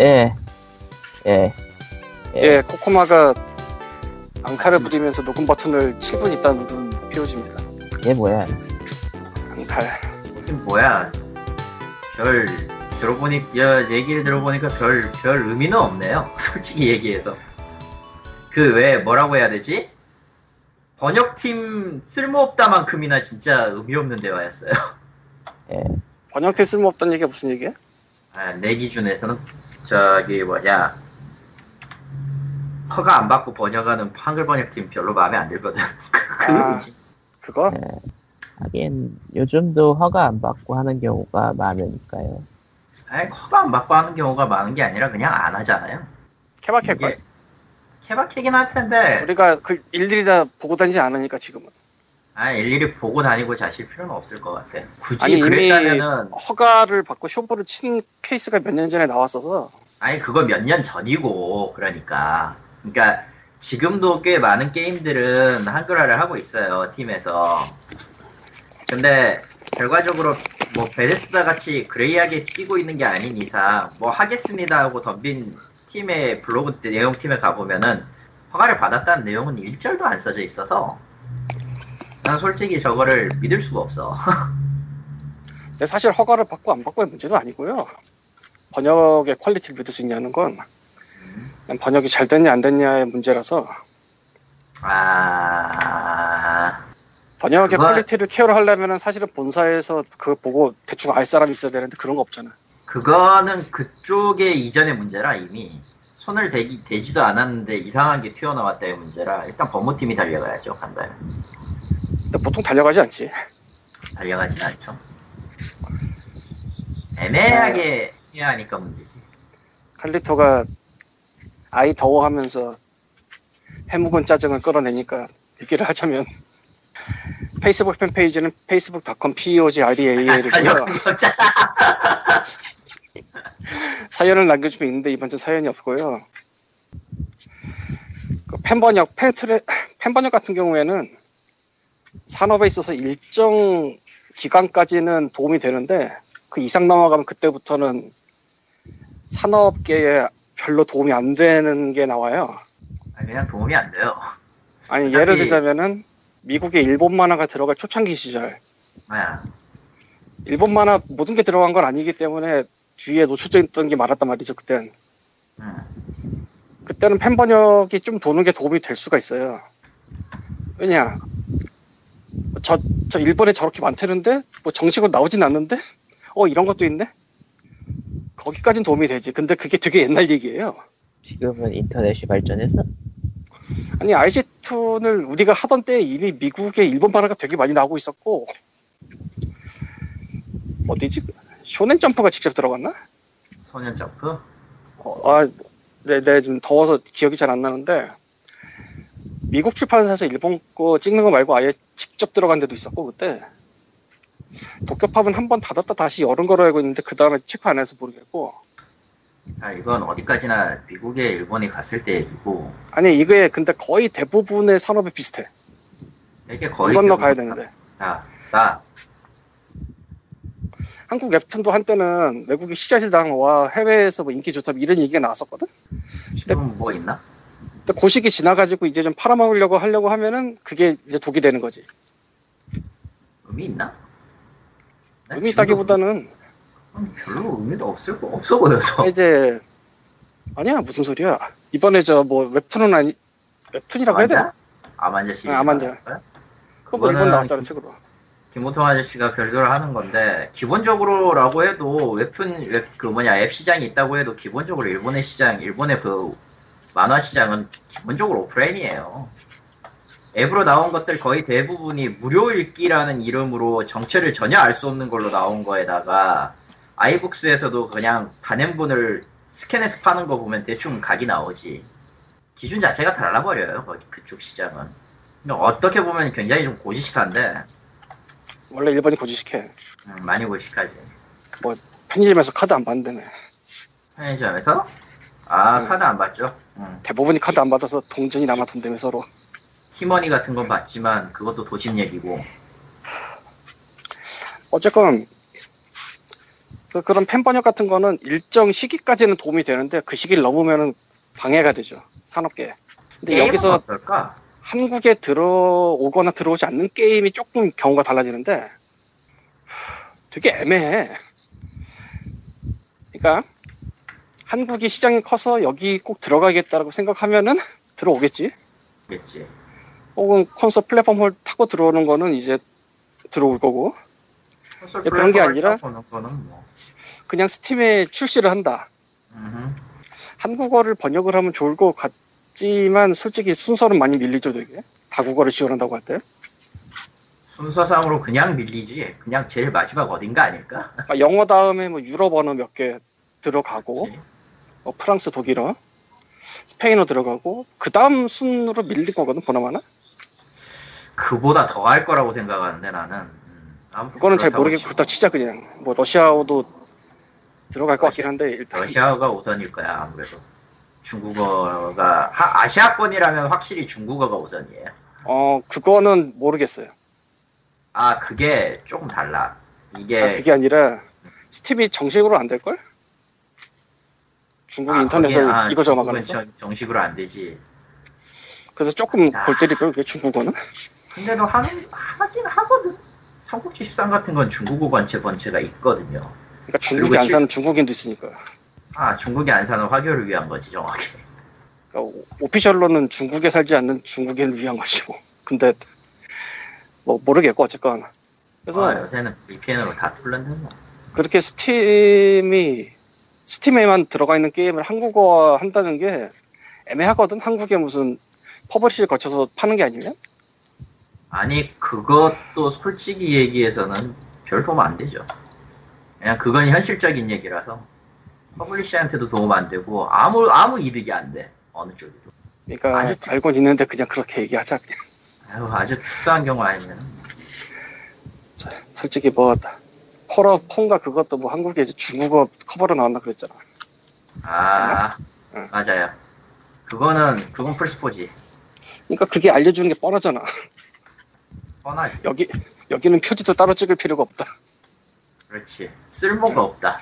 예. 예. 예, 코코마가 앙탈을 부리면서 녹음 버튼을 7분 있다 누른 POG입니다. 얘 뭐야? 앙탈. 이건 뭐야? 별 들어보니 야, 얘기를 들어보니까 별 별 의미는 없네요. 솔직히 얘기해서 그 왜 뭐라고 해야 되지? 번역팀 쓸모없다만큼이나 진짜 의미 없는 대화였어요. 예. 번역될 쓸모없다는 얘기가 무슨 얘기야? 아, 내 기준에서는 저기 뭐냐 허가 안 받고 번역하는 한글 번역팀 별로 마음에 안 들거든. 그 아. 의지. 그거? 하긴 요즘도 허가 안 받고 하는 경우가 많으니까요. 아니 허가 안 받고 하는 경우가 많은 게 아니라 그냥 안 하잖아요. 케바케걸? 이게 케바케긴 할 텐데 우리가 그 일일이 다 보고 다니지 않으니까 지금은. 아 일일이 보고 다니고 자실 필요는 없을 것 같아. 굳이 아니 그랬다면은 허가를 받고 쇼부를 친 케이스가 몇 년 전에 나왔어서. 아니 그거 몇 년 전이고 그러니까. 그러니까 지금도 꽤 많은 게임들은 한글화를 하고 있어요 팀에서. 근데 결과적으로 뭐 베데스다 같이 그레이하게 뛰고 있는 게 아닌 이상 뭐 하겠습니다 하고 덤빈 팀의 블로그 내용 팀에 가보면은 허가를 받았다는 내용은 일절도 안 써져 있어서 난 솔직히 저거를 믿을 수가 없어 근데 사실 허가를 받고 안 받고의 문제도 아니고요. 번역의 quality를 믿을 수 있냐는 건 번역이 잘 됐냐 안 됐냐의 문제라서 아 번역의 그건- quality를 care를 하려면 사실은 본사에서 그거 보고 대충 알 사람이 있어야 되는데 그런 거 없잖아. 그거는 그쪽의 이전의 문제라 이미 손을 대기, 대지도 않았는데 이상한 게 튀어나왔다의 문제라 일단 법무팀이 달려가야죠 간다면 근데 보통 달려가지 않지. 달려가진 않죠 애매하게 튀어하니까 문제지 칼리토가 아이 더워하면서 해묵은 짜증을 끌어내니까 얘기를 하자면 페이스북 팬페이지는 facebook.com POGREAL이고요. 사연을 남겨주면 있는데 이번 주 사연이 없고요. 그 팬번역, 팬트레, 팬번역 같은 경우에는 산업에 있어서 일정 기간까지는 도움이 되는데 그 이상 넘어가면 그때부터는 산업계에 별로 도움이 안 되는 게 나와요. 아니, 그냥 도움이 안 돼요. 아니 어차피- 예를 들자면은 미국의 일본 만화가 들어갈 초창기 시절. 뭐야 일본 만화 모든 게 들어간 건 아니기 때문에 뒤에 놓쳐져 있던 게 많았단 말이죠 그땐 음. 그때는 팬 번역이 좀 도는 게 도움이 될 수가 있어요. 왜냐 저, 저 일본에 저렇게 많다는데? 뭐 정식으로 나오진 않는데? 어 이런 것도 있네? 거기까진 도움이 되지. 근데 그게 되게 옛날 얘기예요. 지금은 인터넷이 발전해서? 아니 IC2를 우리가 하던 때에 이미 미국에 일본 만화가 되게 많이 나오고 있었고 어디지? 쇼넨 점프가 직접 들어갔나? 소년 점프? 어, 아, 네, 네, 좀 더워서 기억이 잘 안 나는데 미국 출판사에서 일본 거 찍는 거 말고 아예 직접 들어간 데도 있었고 그때. 도쿄팝은 한 번 닫았다 다시 열은 거로 알고 있는데 그 다음에 체크 안 해서 모르겠고. 아 이건 어디까지나 미국에 일본이 갔을 때 얘기고. 아니 이게 근데 거의 대부분의 산업에 비슷해. 이게 거의 그 건너 가야 되는데. 자, 나. 한국 웹툰도 한때는 외국에 시자질 당와 해외에서 뭐 인기 좋다 뭐 이런 얘기가 나왔었거든? 지금 뭐 있나? 근데 그 시기 지나가지고 이제 좀 팔아먹으려고 하려고 하면은 그게 이제 독이 되는 거지 의미 있나? 난 의미 있다기보다는 음, 별로 의미도 없을 거 없어 보여서 이제 아니야 무슨 소리야 이번에 저 뭐 웹툰은 아니 웹툰이라고 해야 되나? 아만자 시리즈 아, 아만자. 그거 뭐 일본 나왔잖아 책으로 김보통 아저씨가 별도로 하는 건데 기본적으로라고 해도 웹툰 웹 그 뭐냐 앱 시장이 있다고 해도 기본적으로 일본의 시장 일본의 그 만화 시장은 기본적으로 오프라인이에요. 앱으로 나온 것들 거의 대부분이 무료 읽기라는 이름으로 정체를 전혀 알 수 없는 걸로 나온 거에다가 아이북스에서도 그냥 단행본을 스캔해서 파는 거 보면 대충 각이 나오지. 기준 자체가 달라버려요. 거기 그쪽 시장은. 어떻게 보면 굉장히 좀 고지식한데 원래 일본이 고지식해 음, 많이 고식하지. 편의점에서 카드 안 받는다네 편의점에서? 아, 음. 카드 안 받죠. 음, 대부분이 카드 안 받아서 동전이 남아 돈다며 서로 티머니 같은 건 받지만 그것도 도심 얘기고. 어쨌건 그, 그런 팬 번역 같은 거는 일정 시기까지는 도움이 되는데 그 시기를 넘으면은 방해가 되죠 산업계. 근데 여기서 어떨까? 한국에 들어오거나 들어오지 않는 게임이 조금 경우가 달라지는데 되게 애매해. 그러니까 한국이 시장이 커서 여기 꼭 들어가겠다라고 생각하면은 들어오겠지. 겠지. 혹은 콘솔 플랫폼을 타고 들어오는 거는 이제 들어올 거고 네, 그런 게 아니라- 뭐. 그냥 스팀에 출시를 한다. 음흠. 한국어를 번역을 하면 좋을 것 같지만 솔직히 순서는 많이 밀리죠 되게. 다국어를 지원한다고 할 때. 순서상으로 그냥 밀리지. 그냥 제일 마지막 어딘가 아닐까? 그러니까 영어 다음에 뭐 유럽 언어 몇 개 들어가고 그치? 어, 프랑스, 독일어, 스페인어 들어가고 그 다음 순으로 밀릴 거거든 보나마나. 그보다 더 할 거라고 생각하는데 나는. 음, 그거는 잘 모르겠고. 그렇다 치자 그냥. 뭐 러시아어도 들어갈 것 같긴 한데 일단 러시아가 우선일 거야 아무래도. 중국어가 하- 아시아권이라면 확실히 중국어가 우선이에요. 어 그거는 모르겠어요. 아 그게 조금 달라. 이게 아, 그게 아니라 스팀이 정식으로 안 될 걸? 중국 아, 인터넷을 거기- 아, 이거 저거 정- 정식으로 안 되지. 그래서 조금 아. 골걸 그게 중국어는? 근데도 하는 하긴 하거든. 삼국지 13 같은 건 중국어 번체 번체가 있거든요. 그러니까 중국이 안 실- 사는 중국인도 있으니까. 아 중국이 안 사는 화교를 위한 거지 정확히. 그러니까 오- 오피셜로는 중국에 살지 않는 중국인을 위한 것이고. 근데 뭐 모르겠고 어쨌건. 그래서 아, 요새는 VPN으로 다 뚫는다. 그렇게 스팀이 스팀에만 들어가 있는 게임을 한국어화 한다는 게 애매하거든. 한국에 무슨 publish를 거쳐서 파는 게 아니면 아니 그것도 솔직히 얘기해서는 별 도움 안 되죠. 그냥 그건 현실적인 얘기라서 publisher한테도 도움 안 되고 아무 아무 이득이 안 돼. 어느 쪽에도. 그러니까 아주 알고 있는데 그냥 그렇게 얘기하자. 그냥. 아유, 아주 특수한 경우 아니면 자, 솔직히 뭐 펄어 폰가 그것도 뭐 한국에 이제 중국어 커버로 나왔나 그랬잖아. 아 응. 맞아요. 그거는 그건 플스4지. 그러니까 그게 알려주는 게 뻔하잖아. 뻔하지. 여기 여기는 표지도 따로 찍을 필요가 없다. 그렇지. 쓸모가 없다.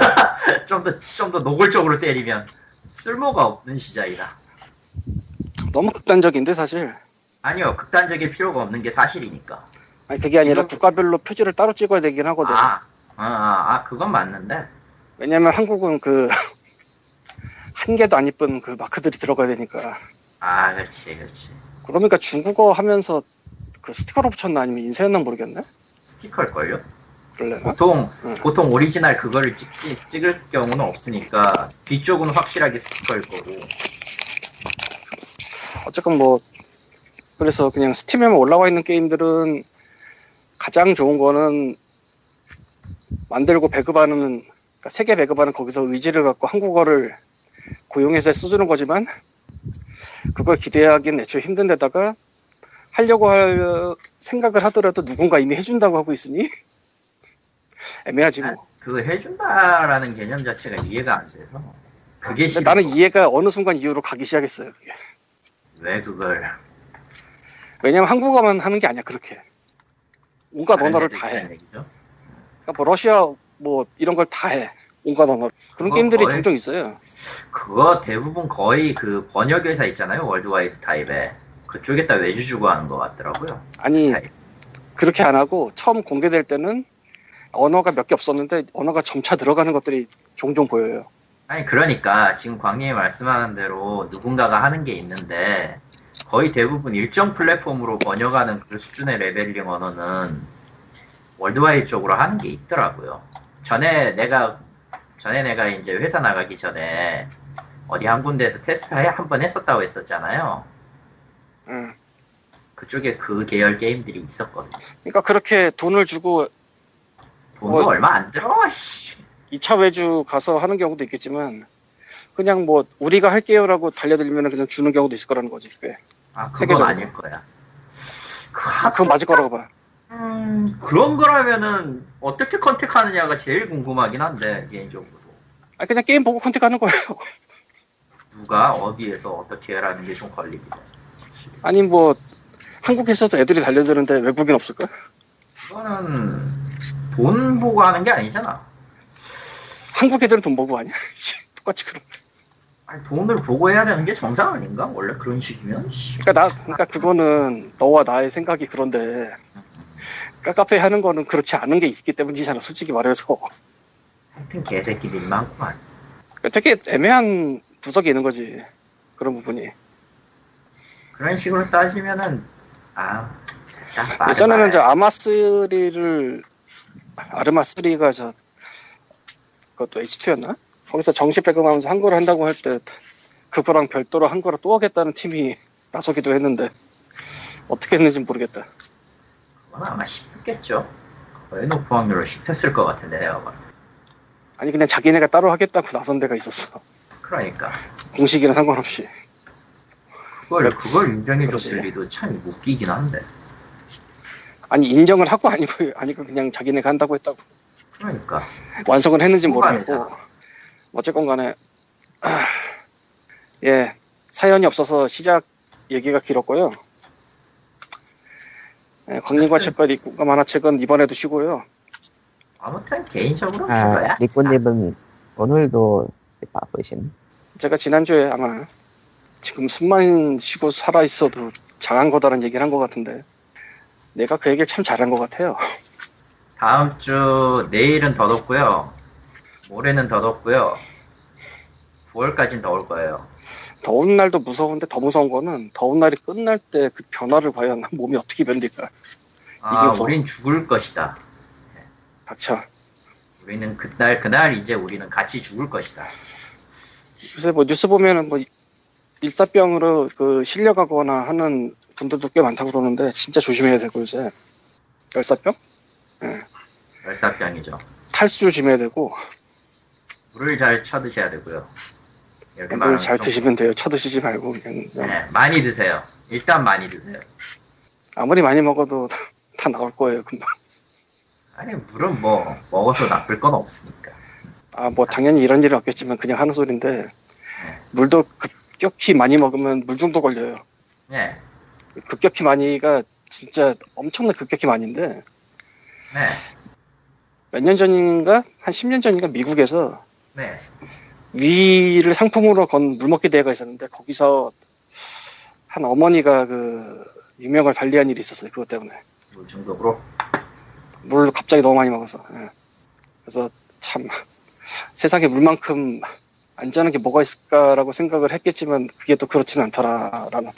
좀 더 좀 더 노골적으로 때리면 쓸모가 없는 시장이다. 너무 극단적인데 사실. 아니요, 극단적일 필요가 없는 게 사실이니까. 아니 그게 아니라 지금- 국가별로 표지를 따로 찍어야 되긴 하거든. 아, 아, 아, 아, 그건 맞는데. 왜냐면 한국은 그 한 개도 안 이쁜 그 마크들이 들어가야 되니까. 아, 그렇지, 그렇지. 그러니까 중국어 하면서 그 스티커로 붙였나 아니면 인쇄했나 모르겠네. 스티커일 걸요? 그럴래나? 보통, 응. 보통 오리지널 그거를 찍, 찍을 경우는 없으니까 뒤쪽은 확실하게 스티커일 거고. 어쨌건 뭐 그래서 그냥 스팀에만 올라와 있는 게임들은 가장 좋은 거는 만들고 배급하는 그러니까 세계 배급하는 거기서 의지를 갖고 한국어를 고용해서 써주는 거지만 그걸 기대하기는 애초에 힘든 데다가 하려고 할 생각을 하더라도 누군가 이미 해준다고 하고 있으니 애매하지 뭐. 그 해준다라는 개념 자체가 이해가 안 돼서. 그게. 나는 이해가 어느 순간 이후로 가기 시작했어요. 그게. 왜 그걸. 왜냐면 한국어만 하는 게 아니야 그렇게. 온갖 언어를 다 해. 얘기죠? 그러니까 뭐 러시아 뭐 이런 걸 다 해. 온갖 언어. 그런 게임들이 거의- 종종 있어요. 그거 대부분 거의 그 번역 회사 있잖아요. worldwide 타입에. 그쪽에다 외주 주고 하는 것 같더라고요. 아니 스타일. 그렇게 안 하고 처음 공개될 때는 언어가 몇 개 없었는데 언어가 점차 들어가는 것들이 종종 보여요. 아니 그러니까 지금 광님이 말씀하는 대로 누군가가 하는 게 있는데 거의 대부분 일정 플랫폼으로 번역하는 그 수준의 leveling 언어는 worldwide 쪽으로 하는 게 있더라고요. 전에 내가 전에 내가 이제 회사 나가기 전에 어디 한 군데에서 테스트 한 번 했었다고 했었잖아요. 응. 그쪽에 그 계열 게임들이 있었거든요. 그러니까 그렇게 돈을 주고 돈도 어. 얼마 안 들어. 씨. 2차 외주 가서 하는 경우도 있겠지만 그냥 뭐 우리가 할게요라고 달려들면 그냥 주는 경우도 있을 거라는 거지. 꽤. 아 그건. 아닐 거야. 아, 그건 맞을 거라고 봐. 음, 그런 거라면은 어떻게 컨택하느냐가 제일 궁금하긴 한데 개인적으로 아 그냥 게임 보고 컨택하는 거예요. 누가 어디에서 어떻게 해라는 게 좀 걸리긴 해. 아니 뭐 한국에서도 애들이 달려드는데 외국인 없을까? 그거는 돈 보고 하는 게 아니잖아. 한국 애들은 돈 버고 아니야? 똑같이 그런. 아니, 돈을 보고 해야 되는 게 정상 아닌가? 원래 그런 식이면? 씨. 그러니까 나, 그러니까 그거는 너와 나의 생각이 그런데 깝깝해 하는 거는 그렇지 않은 게 있기 때문이잖아. 솔직히 말해서 하여튼 개새끼들이 많구만. 되게 애매한 구석이 있는 거지. 그런 부분이. 그런 식으로 따지면은, 아, 예전에는. 이제 아마3를 아르마3가 저 그것도 H2였나? 거기서 정식 배급하면서 한글을 한다고 할 때 그거랑 별도로 한글을 또 하겠다는 팀이 나서기도 했는데 어떻게 했는지 모르겠다. 그건 아마. 거의 높은 확률로 씹혔을 것 같은데, 내가 봐. 아니 그냥 자기네가 따로 하겠다고 나선 데가 있었어. 그러니까. 공식이랑 상관없이. 그걸, 그걸 인정해줬을. 리도 참 웃기긴 한데. 아니 인정을 하고 아니고 아니고 그냥 자기네가 한다고 했다고 그러니까. 완성을 했는지 모르겠고. 어쨌건 간에 아, 예 사연이 없어서 시작 얘기가 길었고요. 예, 광림과 책과 리꾸가 만화책은 이번에도 쉬고요. 아무튼 개인적으로 아. 리꾸님은 오늘도 바쁘신. 제가 지난주에 아마 지금 숨만 쉬고 살아 있어도 잘한 거다라는 얘기를 한 것 같은데 내가 그 얘기를 참 잘한 것 같아요. 다음 주 내일은 더 덥고요. 모레는 더 덥고요. 9월까지는 더울 거예요. 더운 날도 무서운데 더 무서운 거는 더운 날이 끝날 때 그 변화를 과연 몸이 어떻게 견딜까. 아, 이게. 우린 죽을 것이다. 닥쳐. 우리는 그날 그날 이제 우리는 같이 죽을 것이다. 요새 뭐 뉴스 보면은 뭐 일사병으로 그 실려가거나 하는 분들도 꽤 많다고 그러는데 진짜 조심해야 되고 요새 열사병? 열사병이죠. 탈수 조심해야 되고 물을 잘 쳐드셔야 되고요. 이렇게 물 말하면 잘 좀- 드시면 돼요. 쳐드시지 말고 그냥, 그냥 네, 많이 드세요. 일단 많이 드세요. 아무리 많이 먹어도 다 나올 거예요 금방. 아니 물은 뭐 먹어서 나쁠 건 없으니까. 아 뭐 당연히 이런 일은 없겠지만 그냥 하는 소린데 물도 급격히 많이 먹으면 물 중독 걸려요. 네, 급격히 많이가 진짜 엄청나 급격히 많이인데 네, 몇 년 전인가 한 10년 전인가 미국에서 네. 위를 상품으로 건 물먹기 대회가 있었는데 거기서 한 어머니가 그 유명을 달리한 일이 있었어요. 그것 때문에 물 중독으로. 물을 갑자기 너무 많이 먹어서 예. 그래서 참 세상에 물만큼 안전한 게 뭐가 있을까라고 생각을 했겠지만 그게 또 그렇지는 않더라라는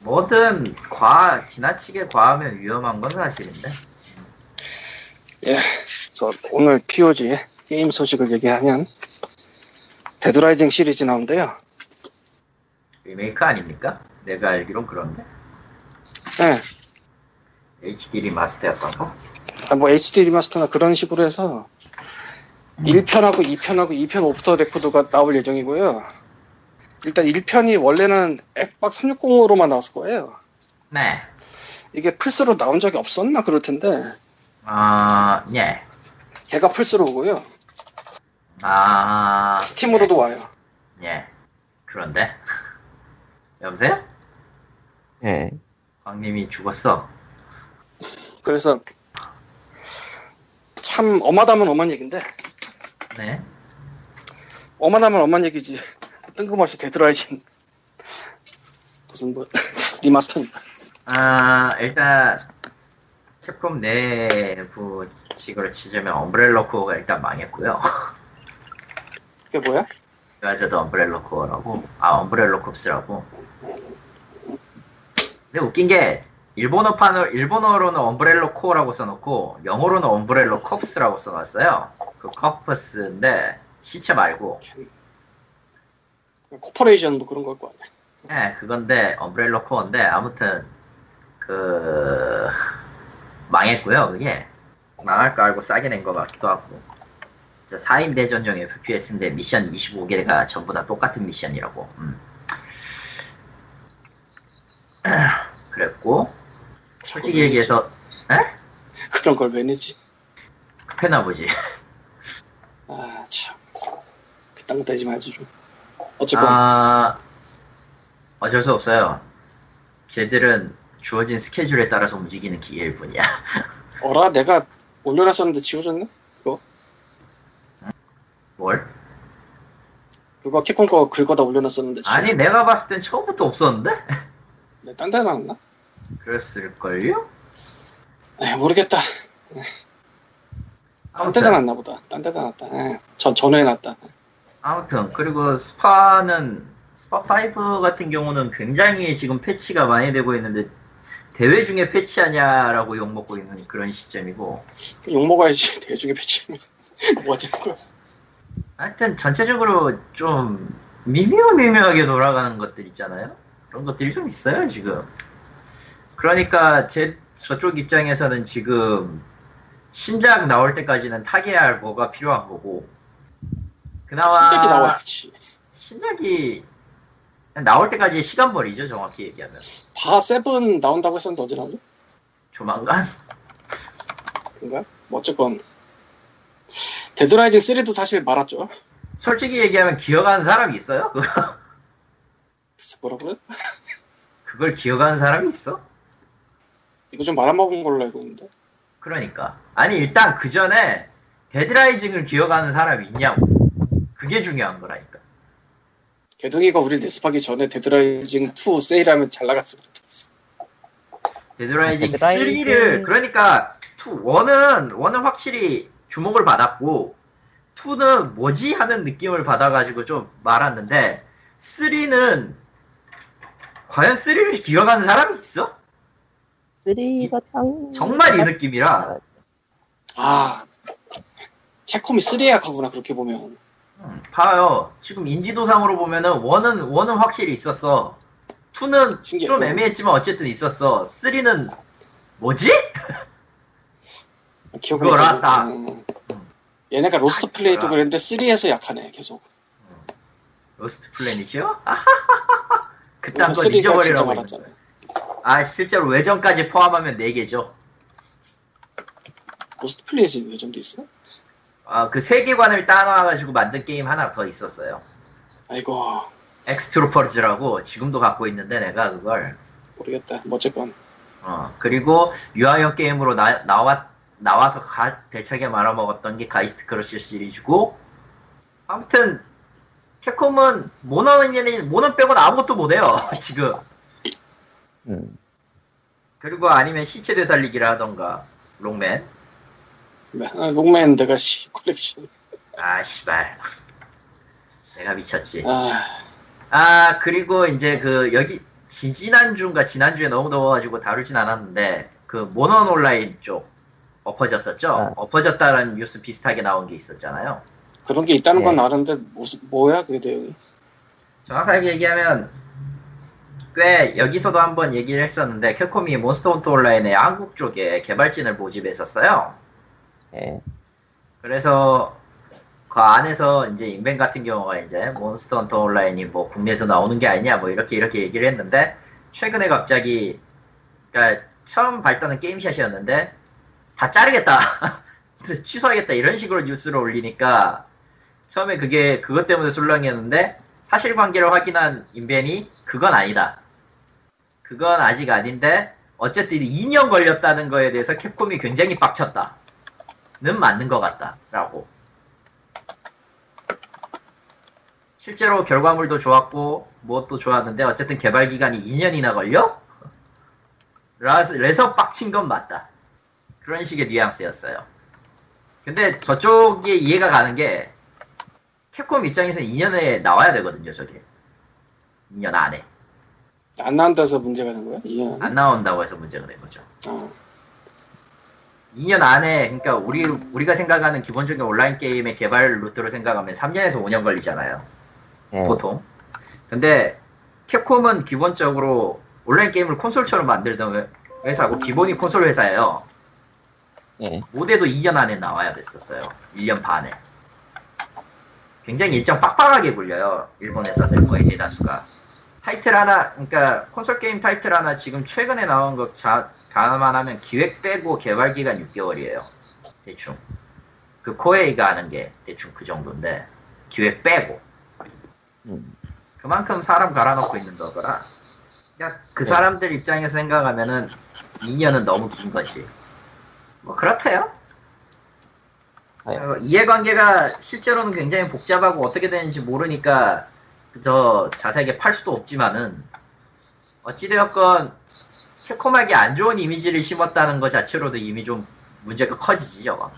뭐든 과 지나치게 과하면 위험한 건 사실인데. 그래서 오늘 POG 게임 소식을 얘기하면 데드라이징 시리즈 나온대요. 리메이크 아닙니까? 내가 알기론 그런데. 예. HD 리마스터였던가? 아, 뭐 HD 리마스터나 그런 식으로 해서 1편하고 2편하고 2편 오프 더 레코드가 나올 예정이고요. 일단 1편이 원래는 액박 360으로만 나왔을 거예요. 네. 이게 플스로 나온 적이 없었나 그럴 텐데 아, 예. 걔가 플스로 오고요. 아, 스팀으로도 와요. 예. 그런데 여보세요? 예. 광님이 죽었어. 그래서 참 엄하다면 엄한 얘기인데 네. 엄하다면 엄한 얘기지 뜬금없이 데드라이징 무슨 뭐 remaster니까 아, 일단 캡콤 내부 식으로 치자면 엄브렐러 코어가 일단 망했고요. 그게 뭐야? 가저도 엄브렐러 코어라고, 아 엄브렐러 콥스라고. 근데 웃긴 게 일본어판을 일본어로는 엄브렐러 코어라고 써놓고 영어로는 엄브렐러 콥스라고 써놨어요. 그 corps인데 시체 말고. corporation 뭐 그런 걸 거 아니야 예, 그건데 엄브렐러 코어인데 아무튼 그 망했고요. 그게 망할 거 알고 싸게 낸 거 같기도 하고. 저 4인 대전용 FPS인데 미션 25개가 전부 다 똑같은 미션이라고. 음. 그랬고 솔직히 얘기해서 에? 그런 걸 왜 내지? 급했나 보지. 아, 참. 그딴 거 떼지 말지 좀. 어쨌건, 아 어쩔 수 없어요. 쟤들은 주어진 스케줄에 따라서 움직이는 기계일 뿐이야. 어라? 내가 올려놨었는데 지워졌네? 뭘? 그거 캡콤 거 긁어다 올려놨었는데. 아니 내가 봤을 땐 처음부터 없었는데? 네, 딴 데 나왔나? 그랬을걸요? 에이, 모르겠다. 딴 데다 놨나 보다. 딴 데다 놨다. 에이, 전 전후에 놨다. 아무튼 그리고 스파는 스파 5 같은 경우는 굉장히 지금 패치가 많이 되고 있는데 대회 중에 패치하냐라고 욕 먹고 있는 그런 시점이고 욕 먹어야지 대회 중에 패치면 뭐 하자는 거야. 하여튼 전체적으로 좀 미묘미묘하게 돌아가는 것들 있잖아요 그런 것들이 좀 있어요 지금 그러니까 제 저쪽 입장에서는 지금 신작 나올 때까지는 타개해야 할 뭐가 필요한 거고 그나마 시작이 나와야지. 신작이 나올 때까지 시간벌이죠 정확히 얘기하면 바 세븐 나온다고 했었는데 언제 나오죠? 조만간 그런가? 뭐 어쨌건 데드라이징 3도 사실 말았죠. 솔직히 얘기하면 기억하는 사람이 있어요? 뭐라고요? 그걸 기억하는 사람이 있어? 이거 좀 말아먹은 걸로 알고 있는데. 그러니까 아니 일단 그 전에 데드라이징을 기억하는 사람이 있냐고 그게 중요한 거라니까 개둥이가 우리 레스파기 전에 데드라이징 2 세일하면 잘 나갔어. 데드라이징 데드라이징- 3를 그러니까 2, 1은 1은 확실히 주목을 받았고 2는 뭐지 하는 느낌을 받아가지고 좀 말았는데 3는 과연 3를 기억하는 사람이 있어? 3가 당 정말 이 느낌이라 아 캡콤이 3약하구나 그렇게 보면. 음, 봐요. 지금 인지도상으로 보면은 원은 원은 확실히 있었어. 2는 신기해. 좀 애매했지만 어쨌든 있었어. 3는 뭐지? 기억을 그걸 못하고. 알았다. 음. 얘네가 로스트 플래닛도 알아. 그랬는데 3에서 약하네 계속. 로스트 플래닛이요? 그딴 건 3가 진짜 잊어버리라고. 했는데. 아 실제로 외전까지 포함하면 4개죠. 로스트 플래닛이 외전도 있어? 아, 그 세계관을 따놔가지고 만든 게임 하나 더 있었어요. 아이고 엑스트루퍼즈라고 지금도 갖고 있는데 내가 그걸 모르겠다. 뭐 어쨌건 어, 그리고 유아용 게임으로 나, 나와, 나와서 가, 대차게 말아먹었던 게 가이스트 크러셔 시리즈고, 아무튼, 캡콤은 모넌은, 모넌 빼고는 아무것도 못해요, 지금. 음. 그리고 아니면 시체 되살리기를 하던가, 록맨. 아, 록맨 내가 씨 콜렉션. 아, 씨발. 내가 미쳤지. 아 아, 그리고 이제 그, 여기, 지지난주인가 지난주에 너무 더워가지고 다루진 않았는데, 그, 모넌 온라인 쪽, 엎어졌었죠? 아. 엎어졌다는 뉴스 비슷하게 나온 게 있었잖아요. 그런 게 있다는 건 예. 아는데 무슨 뭐야 그게 내용이? 정확하게 얘기하면, 꽤, 여기서도 한번 얘기를 했었는데, 캡콤이 몬스터 헌터 온라인의 한국 쪽에 개발진을 모집했었어요. 예. 그래서, 그 안에서 이제 인벤 같은 경우가 이제 몬스터 헌터 온라인이 뭐 국내에서 나오는 게 아니냐 뭐 이렇게 이렇게 얘기를 했는데 최근에 갑자기 그러니까 처음 발단은 게임샷이었는데 다 자르겠다. 취소하겠다. 이런 식으로 뉴스를 올리니까 처음에 그게 그것 때문에 술렁이었는데 사실관계를 확인한 인벤이 그건 아니다. 그건 아직 아닌데 어쨌든 2년 걸렸다는 거에 대해서 캡콤이 굉장히 빡쳤다. 는 맞는 것 같다 라고. 실제로 결과물도 좋았고 무엇도 좋았는데 어쨌든 개발 기간이 2년이나 걸려? 라서 빡친 건 맞다. 그런 식의 뉘앙스였어요. 근데 저쪽이 이해가 가는 게 캡콤 입장에서 2년에 나와야 되거든요, 저게. 2년 안에. 안 나온다서 문제가 된 거야? 이해 안 나온다고 해서 문제가 된 거죠. 어. 2년 안에, 그러니까 우리, 우리가 생각하는 기본적인 온라인 게임의 개발 루트로 생각하면 3년에서 5년 걸리잖아요. 예. 보통. 근데 캡콤은 기본적으로 온라인 게임을 콘솔처럼 만들던 회- 회사고 기본이 콘솔 회사예요. 예. 모대도 2년 안에 나와야 됐었어요. 1년 반에. 굉장히 일정 빡빡하게 굴려요. 일본에서는 거의 대다수가. 타이틀 하나, 그러니까 콘솔 게임 타이틀 하나 지금 최근에 나온 거 자, 감안하면 기획 빼고 개발 기간 6개월이에요. 대충. 그 코에이가 하는 게 대충 그 정도인데 기획 빼고. 음. 그만큼 사람 갈아놓고 있는 거더라. 그러니까 그 네. 사람들 입장에서 생각하면은 2년은 너무 긴 거지. 뭐 그렇대요. 어, 이해관계가 실제로는 굉장히 복잡하고 어떻게 되는지 모르니까 더 자세하게 팔 수도 없지만은 어찌되었건 캡콤에게 안 좋은 이미지를 심었다는 것 자체로도 이미 좀 문제가 커지지 저거.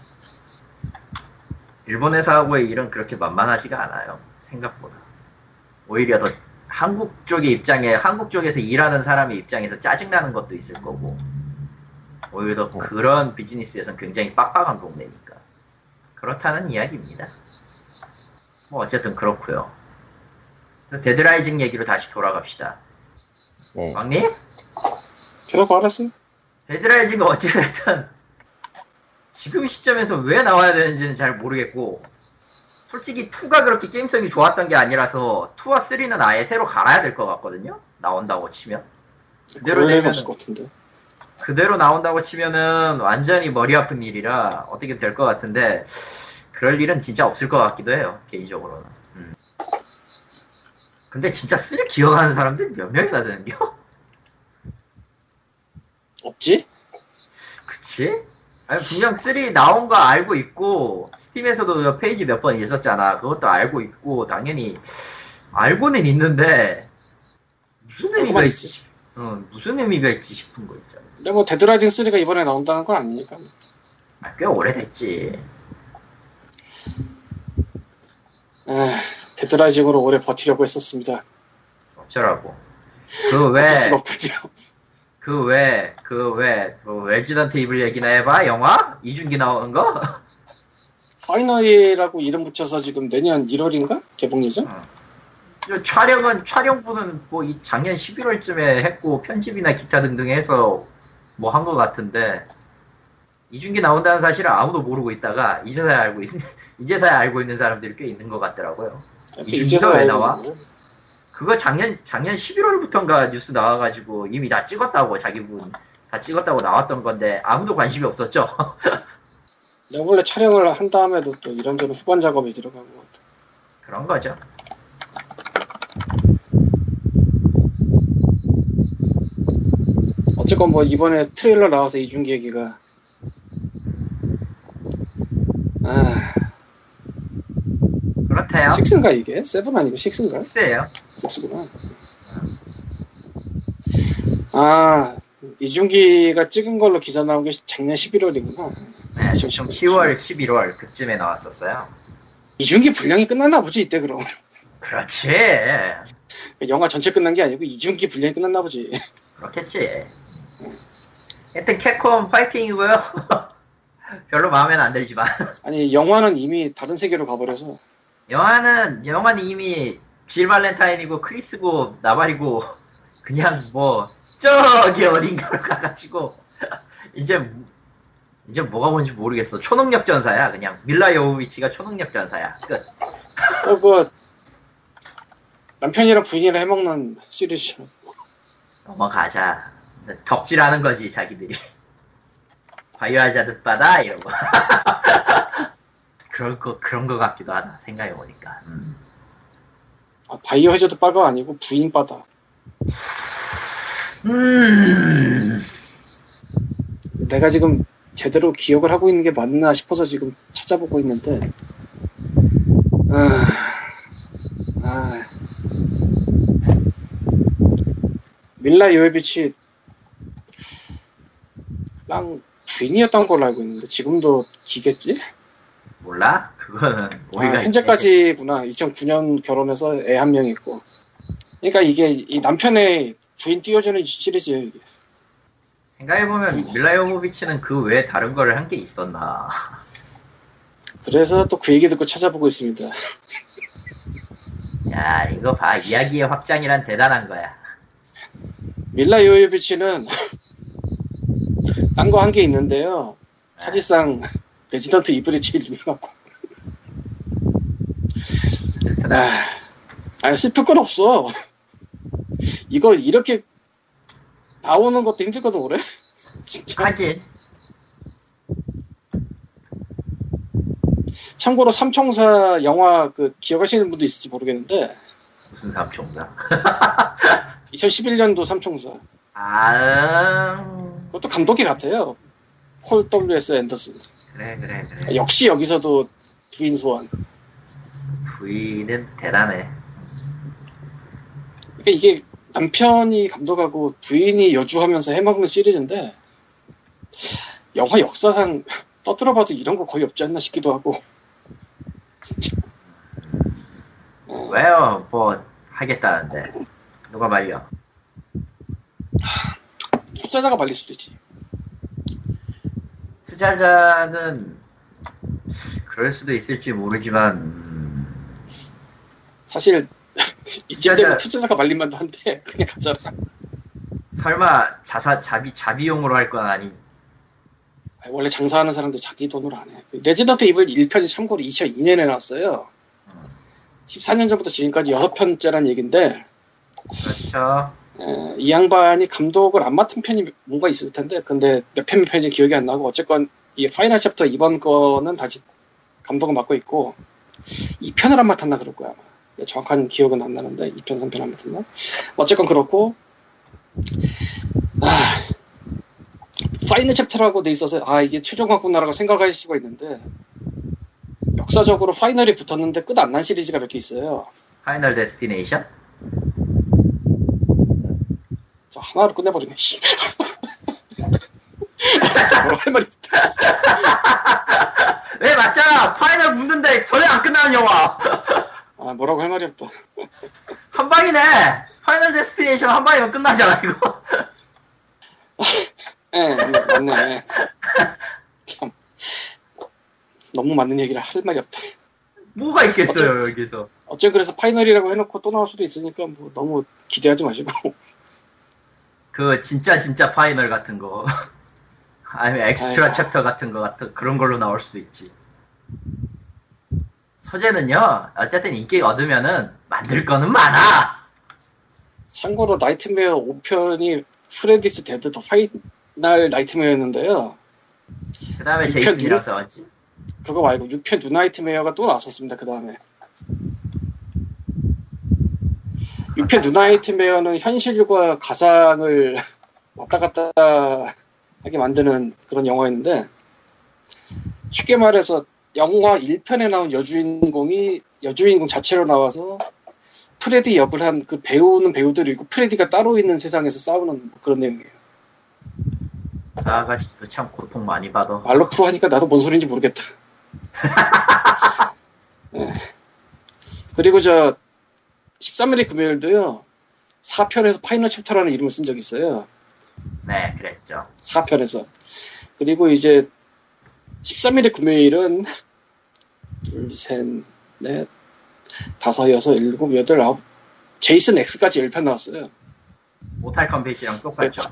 일본 회사하고의 일은 그렇게 만만하지가 않아요. 생각보다. 오히려 더 한국 쪽의 입장에 한국 쪽에서 일하는 사람의 입장에서 짜증나는 것도 있을 거고 오히려 더 그런 비즈니스에선 굉장히 빡빡한 동네니까 그렇다는 이야기입니다. 뭐 어쨌든 그렇고요. 그래서 데드라이징 얘기로 다시 돌아갑시다. 네. 왕님? 계속 알았어요. 데드라이징은 어찌됐든 지금 시점에서 왜 나와야 되는지는 잘 모르겠고 솔직히 2가 그렇게 게임성이 좋았던 게 아니라서 2와 3는 아예 새로 갈아야 될 것 같거든요. 나온다고 치면 그대로 되면은 없을 것 같은데. 그대로 나온다고 치면은 완전히 머리 아픈 일이라 어떻게 될 것 같은데 그럴 일은 진짜 없을 것 같기도 해요 개인적으로는. 음. 근데 진짜 3 기억하는 사람들 몇 명이나 되는겨? 없지? 그치? 아니, 분명 3 나온 거 알고 있고, 스팀에서도 페이지 몇 번 있었잖아. 그것도 알고 있고, 당연히, 알고는 있는데, 무슨 의미가 있지? 싶- 어, 무슨 의미가 있지 싶은 거 있잖아. 근데 뭐 데드라이징 3가 이번에 나온다는 건 아니니까. 아, 꽤 오래됐지. 에, 데드라이징으로 오래 버티려고 했었습니다. 어쩌라고. 그 왜. 그 왜, 그 왜, 그 레지던트 이블 얘기나 해봐? 영화? 이준기 나오는 거? final이라고 이름 붙여서 지금 내년 1월인가? 개봉 예정? 저 촬영은 촬영부는 뭐이 작년 11월쯤에 했고 편집이나 기타 등등 해서 뭐 한 것 같은데 이준기 나온다는 사실을 아무도 모르고 있다가 이제서야 알고 있 이제서야 알고 있는 사람들이 꽤 있는 것 같더라고요. 이준기가 왜 나와? 그거 작년 작년 11월부터인가 뉴스 나와가지고 이미 다 찍었다고 자기 분 다 찍었다고 나왔던 건데 아무도 관심이 없었죠. 내가 원래 촬영을 한 다음에도 또 이런저런 후반 작업이 들어가고 그런 거죠. 어쨌건 뭐 이번에 트레일러 나와서 이준기 얘기가 아 그렇대요. 식스인가 이게? 세븐 아니고 식스인가? 글쎄요. 식스구나 아 이준기가 찍은 걸로 기사 나온 게 작년 11월이구나 네, 좀 10월, 11월 그쯤에 나왔었어요. 이준기 분량이 끝났나 보지 이때 그럼 그렇지. 영화 전체 끝난 게 아니고 이준기 분량이 끝났나 보지 그렇겠지. 하여튼 캡콤 파이팅이고요. 별로 마음에는 안 들지만 아니 영화는 이미 다른 세계로 가버려서 영화는 영화는 이미 빌 발렌타인이고 크리스고 나발이고 그냥 뭐 저기 어딘가로 가가지고 이제 이제 뭐가 뭔지 모르겠어. 초능력 전사야 그냥 밀라 요우비치가 초능력 전사야 끝. 그, 그 남편이랑 부인이랑 해먹는 시리즈처럼 넘어가자. 덕질하는 거지 자기들이. 바이오하자드 바다 이러고. 그럴 거 그런 거 같기도 하다 생각해 보니까. 음. 아, 바이오 해저드 바가 아니고 부인 바다 음. 내가 지금 제대로 기억을 하고 있는 게 맞나 싶어서 지금 찾아보고 있는데 아, 아. 밀라 요에비치 랑 부인이었던 걸로 알고 있는데 지금도 기겠지? 몰라? 그거는 아, 우리가 현재까지구나. 2009년 결혼해서 애 한 명 있고. 그러니까 이게 이 남편의 부인 띄워주는 시리즈예요. 이게. 생각해보면 밀라 요모비치는 그 외에 다른 거를 한 게 있었나. 그래서 또 그 얘기 듣고 찾아보고 있습니다. 야 이거 봐 이야기의 확장이란 대단한 거야. 밀라 요요비치는 딴 거 한 게 있는데요. 사실상 레지던트 이블이 제일 유명하고. 아, 아 슬플 건 없어. 이거 이렇게 나오는 것도 힘들거든 올해. 진짜. 하긴 참고로 삼총사 영화 그 기억하시는 분도 있을지 모르겠는데 무슨 삼총사. 2011년도 삼총사 아 그것도 감독이 같아요. 폴 W.S. 앤더슨. 그래 그래 그래. 역시 여기서도 부인 소환. 부인은 대단해. 그러니까 이게 남편이 감독하고 부인이 여주하면서 해먹는 시리즈인데 영화 역사상 떠들어봐도 이런 거 거의 없지 않나 싶기도 하고 왜요? 뭐 하겠다는데 누가 말려? 투자자가 말릴 수도 있지. 투자자는 그럴 수도 있을지 모르지만 음, 사실 이쯤 되면 투자자- 투자자가 말릴만도 한데 그냥 가잖아. 설마 자사 자비 자비용으로 할 건 아니? 아니, 원래 장사하는 사람들 자기 돈으로 안 해. 레지던트 이블 1편이 참고로 2002년에 나왔어요. 14년 전부터 지금까지 6편째란 얘기인데 그렇죠. 에, 이 양반이 감독을 안 맡은 편이 뭔가 있을 텐데 근데 몇 편 몇 편인지 기억이 안 나고 어쨌건 이 final chapter 이번 거는 다시 감독을 맡고 있고 2편을 안 맡았나 그럴 거야 정확한 기억은 안 나는데 2편 3편 안 맡았나? 어쨌건 그렇고 아, final chapter라고 돼 있어서 아 이게 최종화구나라고 생각할 수가 있는데 역사적으로 final이 붙었는데 끝 안 난 시리즈가 몇 개 있어요. 파이널 데스티네이션? 저 하나로 끝내버리네 씨. 진짜 뭐라 할 말이 없다 네 맞잖아. final 붙는데 전혀 안 끝나는 영화. 아 뭐라고 할 말이 없다 한 방이네. 파이널 데스티네이션 한 방이면 끝나잖아 이거. 예, 네, 맞네. 참. 너무 맞는 얘기라 할 말이 없다. 뭐가 있겠어요 여기서. 어쨌든 그래서 final이라고 해놓고 또 나올 수도 있으니까 뭐 너무 기대하지 마시고. 그 진짜 진짜 final 같은 거. 아니면 엑스트라 아이고. 챕터 같은 거 같은 그런 걸로 나올 수도 있지. 소재는요. 어쨌든 인기 얻으면은 만들 거는 많아. 참고로 나이트메어 5편이 Freddy's Dead The Final Nightmare였는데요. 그 다음에 제이슨이랑 싸웠지. 그거 말고 6편 New Nightmare가 또 나왔었습니다. 그 다음에. 6편 New Nightmare는 현실과 가상을 왔다 갔다 하게 만드는 그런 영화였는데 쉽게 말해서 영화 1편에 나온 여주인공이 여주인공 자체로 나와서 프레디 역을 한 그 배우는 배우들이 있고 프레디가 따로 있는 세상에서 싸우는 그런 내용이에요. 그 아가씨도 참 고통 많이 받아. 말로 풀어 하니까 나도 뭔 소리인지 모르겠다. 네. 그리고 저 13mm 금요일도요. 4편에서 Final Chapter라는 이름을 쓴 적이 있어요. 네, 그랬죠. 4편에서. 그리고 이제 13mm 금요일은 둘, 셋, 넷, 다섯, 여섯, 일곱, 여덟, 아홉 제이슨 X까지 10편 나왔어요. Mortal Kombat이랑 똑같죠.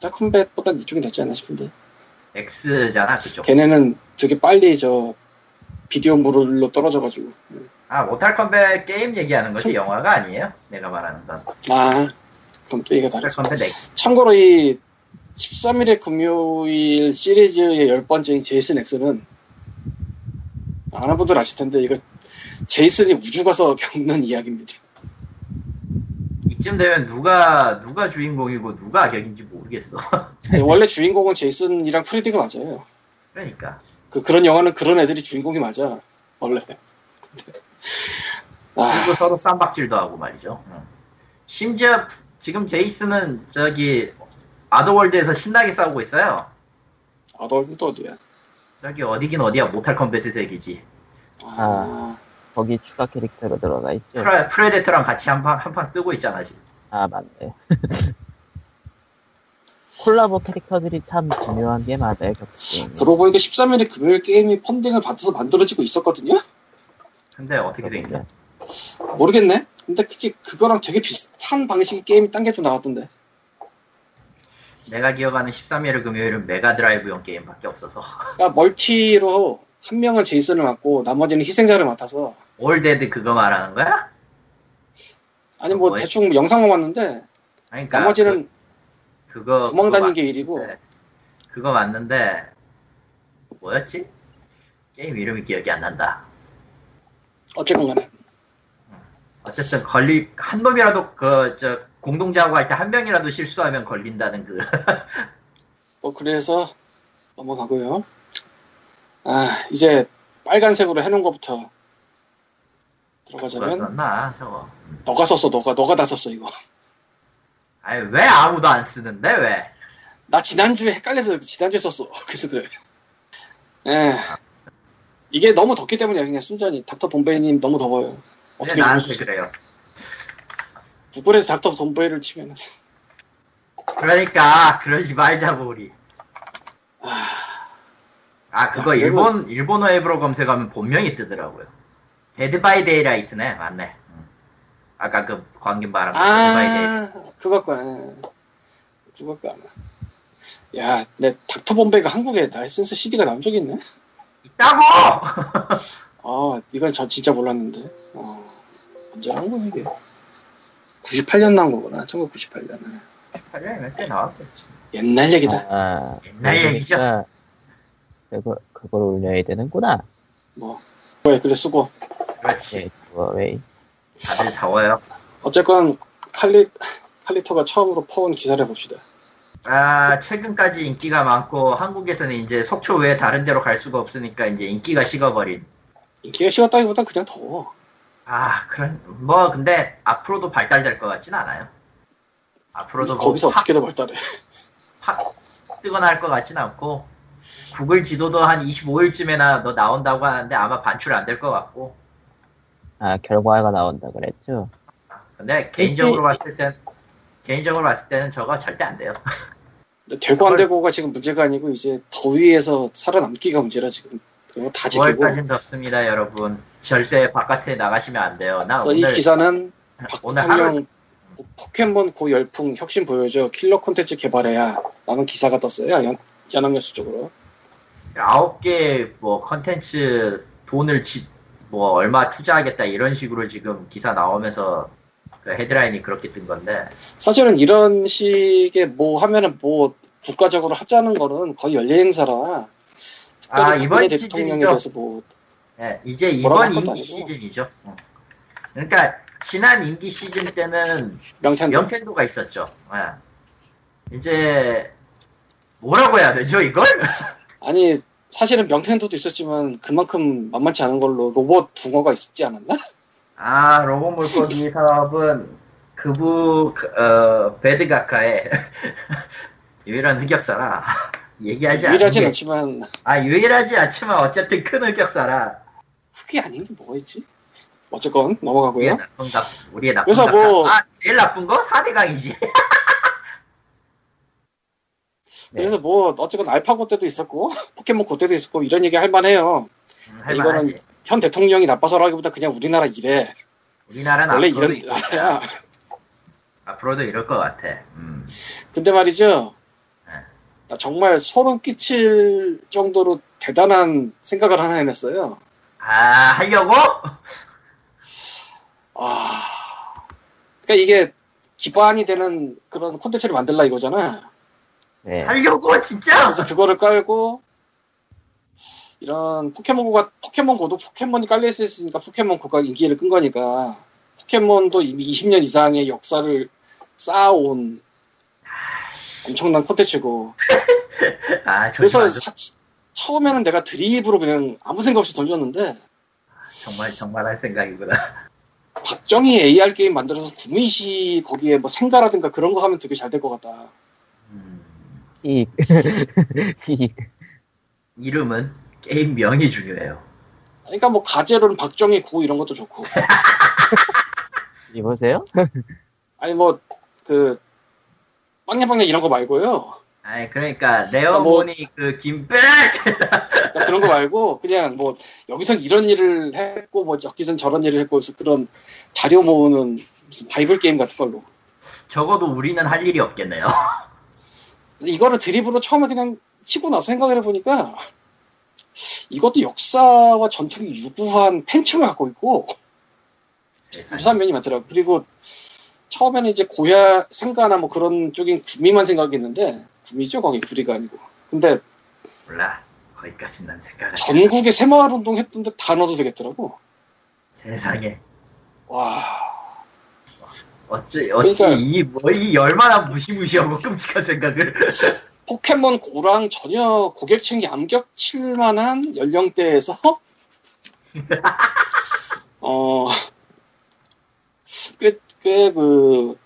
짝Kombat보다 이쪽이 낫지 않나 싶은데. X잖아, 그쪽. 걔네는 되게 빨리 저 비디오 물로 떨어져가지고. 아, Mortal Kombat 게임 얘기하는 거지, 영화가 아니에요? 내가 말하는 건. 아, 그럼 또 얘기가. Kombat X. 참고로 이 13일의 금요일 시리즈의 열 번째인 제이슨 X는 아는 분들 아실 텐데 이거 제이슨이 우주 가서 겪는 이야기입니다. 이쯤 되면 누가, 누가 주인공이고 누가 악역인지 모르겠어. 네, 원래 주인공은 제이슨이랑 프레디가 맞아요. 그러니까. 그 그런 영화는 그런 애들이 주인공이 맞아. 원래. 근데, 아, 그리고 서로 쌈박질도 하고 말이죠. 응. 심지어 지금 제이슨은 저기 Outworld에서 신나게 싸우고 있어요. 또 어디야? 저기 어디긴 어디야 Mortal Kombat의 세계지. 아, 거기 추가 캐릭터로 들어가 있죠. 프레, 프레데터랑 같이 한판 한판 뜨고 있잖아 지금. 아 맞네. 콜라보 캐릭터들이 참 중요한 게 맞아요. 그러고 보니까 13일의 금요일 게임이 펀딩을 받아서 만들어지고 있었거든요? 근데 어떻게 돼 있냐? 모르겠네? 근데 그게 그거랑 되게 비슷한 방식의 게임이 딴게좀 나왔던데. 내가 기억하는 13일의 금요일은 Mega Drive용 게임밖에 없어서 그러니까 멀티로 한 명은 제이슨을 맡고 나머지는 희생자를 맡아서 올데드 그거 말하는 거야? 아니 뭐 뭐야? 대충 영상만 봤는데 그러니까 나머지는 그, 그거 도망 그거 다니는 맞- 게 일이고 네. 그거 맞는데 뭐였지? 게임 이름이 기억이 안 난다. 어쨌건 간에 어쨌든 걸리 한 놈이라도 그 저 공동작업 할때 한 명이라도 실수하면 걸린다는 그 뭐 그래서 넘어가고요. 아, 이제 빨간색으로 해놓은 것부터 들어가자면 썼나 저거 너가 썼어, 너가 너가 다 썼어 이거. 아니 왜 아무도 안 쓰는데 왜 나 지난주에 헷갈려서 지난주에 썼어. 그래서 그래. 에 이게 너무 덥기 때문이야 그냥 순전히 Dr. Bombay님 너무 더워요. 왜 어떻게 나한테 보실 수- 그래요 구글에서 닥터 본베이를 치면 그러니까 그러지 말자고 우리 아 그거 야, 그래도- 일본 일본어 앱으로 검색하면 본명이 뜨더라고요 Dead by Daylight네 맞네 응. 아까 그 광김 바람 데드 바이 데이 아 그거 거야. 그거 거야. 야, 내 닥터 본베이가 한국에 라이센스 CD가 적이 있네. 있다고 아, 이건 저 진짜 몰랐는데. 어, 언제 나온 거야 이게? 98년 나온 거구나. 1998년에. 8년이면 꽤 나왔겠지 옛날 얘기다. 아, 옛날 얘기죠. 그러니까 그거, 그걸 올려야 되는구나. 뭐. 왜 그래 쓰고. 그렇지 예, 그거 왜. 다들 더워요 어쨌건 칼리 칼리토가 처음으로 퍼온 기사를 봅시다. 아 최근까지 인기가 많고 한국에서는 이제 속초 외에 다른 데로 갈 수가 없으니까 이제 인기가 식어버린 인기가 식었다기보단 그냥 더워. 아 그런 뭐 근데 앞으로도 발달될 것 같진 않아요 앞으로도 뭐 거기서 팍, 어떻게든 발달해. 팍 뜨거나 할 것 같진 않고 구글 지도도 한 25일쯤에나 너 나온다고 하는데 아마 반출 안 될 것 같고 아, 결과가 나온다 그랬죠. 근데 개인적으로 봤을 땐 개인적으로 봤을 때는 저거 절대 안 돼요. 되고 안 되고가 지금 문제가 아니고 이제 더위에서 살아남기가 문제라 지금 그거 다 지키고. 9월까지는 덥습니다 여러분. 절대 바깥에 나가시면 안 돼요. 나 그래서 이 오늘 기사는 박 오늘 하루 대통령 포켓몬 고 열풍 혁신 보여줘 킬러 콘텐츠 개발해야 라는 기사가 떴어요 연, 연합뉴스 쪽으로. 아홉 개 뭐 컨텐츠 돈을 지, 뭐 얼마 투자하겠다 이런 식으로 지금 기사 나오면서 그 헤드라인이 그렇게 뜬 건데 사실은 이런 식의 뭐 하면은 뭐 국가적으로 하자는 거는 거의 연례 행사라 아 이번 시즌이죠. 뭐 예, 이제 이번 인기. 시즌이죠. 어. 그러니까 지난 인기 시즌 때는 명찬 명텐도가 있었죠. 예. 이제 뭐라고 해야 되죠 이걸? 아니 사실은 명텐도도 있었지만 그만큼 만만치 않은 걸로 로봇 붕어가 있었지 않았나? 아 로봇 물고기 사업은 그부 그, 어, 배드가카의 유일한 흑역사라 얘기하지 유일하진 않는 게- 않지만 아 유일하지 않지만 어쨌든 큰 흑역사라 그게 아닌 게 뭐가 있지? 어쨌건 우리의 넘어가고요. 나쁜 각 우리의 나쁜 그래서 각 뭐- 아 제일 나쁜 거 4대강이지 네. 그래서 뭐 어쨌건 알파고 때도 있었고 포켓몬 고 때도 있었고 이런 얘기 할 만해요. 음, 할 이거는 현 대통령이 나빠서라기보다 그냥 우리나라 이래. 우리나라는 원래 앞으로도 이런. 나라야. 앞으로도 이럴 것 같아 음. 근데 말이죠. 네. 나 정말 소름 끼칠 정도로 대단한 생각을 하나 해냈어요. 아 하려고? 아, 그러니까 이게 기반이 되는 그런 콘텐츠를 만들라 이거잖아. 네. 하려고 진짜? 그래서 그거를 깔고 이런 포켓몬고가 포켓몬고도 포켓몬이 깔려 있으니까 포켓몬고가 인기를 끈 거니까 포켓몬도 이미 20년 이상의 역사를 쌓아온 엄청난 콘텐츠고. 아 그래서 사- 처음에는 내가 드립으로 그냥 아무 생각 없이 돌렸는데 정말 정말 할 생각이구나. 박정희 AR 게임 만들어서 구민씨 거기에 뭐 생가라든가 그런 거 하면 되게 잘 될 것 같다. 음, 이, 이, 이름은 게임 명이 중요해요. 그러니까 뭐 가제로는 박정희 고 이런 것도 좋고. 이보세요? 아니 뭐 그 빵야빵야 이런 거 말고요. 아니 그러니까 뭐- 네오모니 그 김백 그러니까 그런 거 말고 그냥 뭐 여기선 이런 일을 했고 뭐 여기선 저런 일을 했고 그래서 그런 자료 모으는 무슨 바이블 게임 같은 걸로. 적어도 우리는 할 일이 없겠네요. 이거를 드립으로 처음에 그냥 치고 나서 생각을 해보니까 이것도 역사와 전통이 유구한 팬층을 갖고 있고 유사한 면이 많더라고 그리고 처음에는 이제 고야 생가나 뭐 그런 쪽인 구미만 생각했는데 구미죠 거기 구리가 아니고. 근데 몰라. 거기까지 난 생각. 전국에 새마을 운동 했던데 다 넣어도 되겠더라고. 세상에. 와. 어찌 어찌 그러니까- 이뭐이 얼마나 무시무시하고 끔찍한 생각을 포켓몬 고랑 전혀 고객층이 안 겹칠 만한 연령대에서 어, 꽤, 꽤, 그,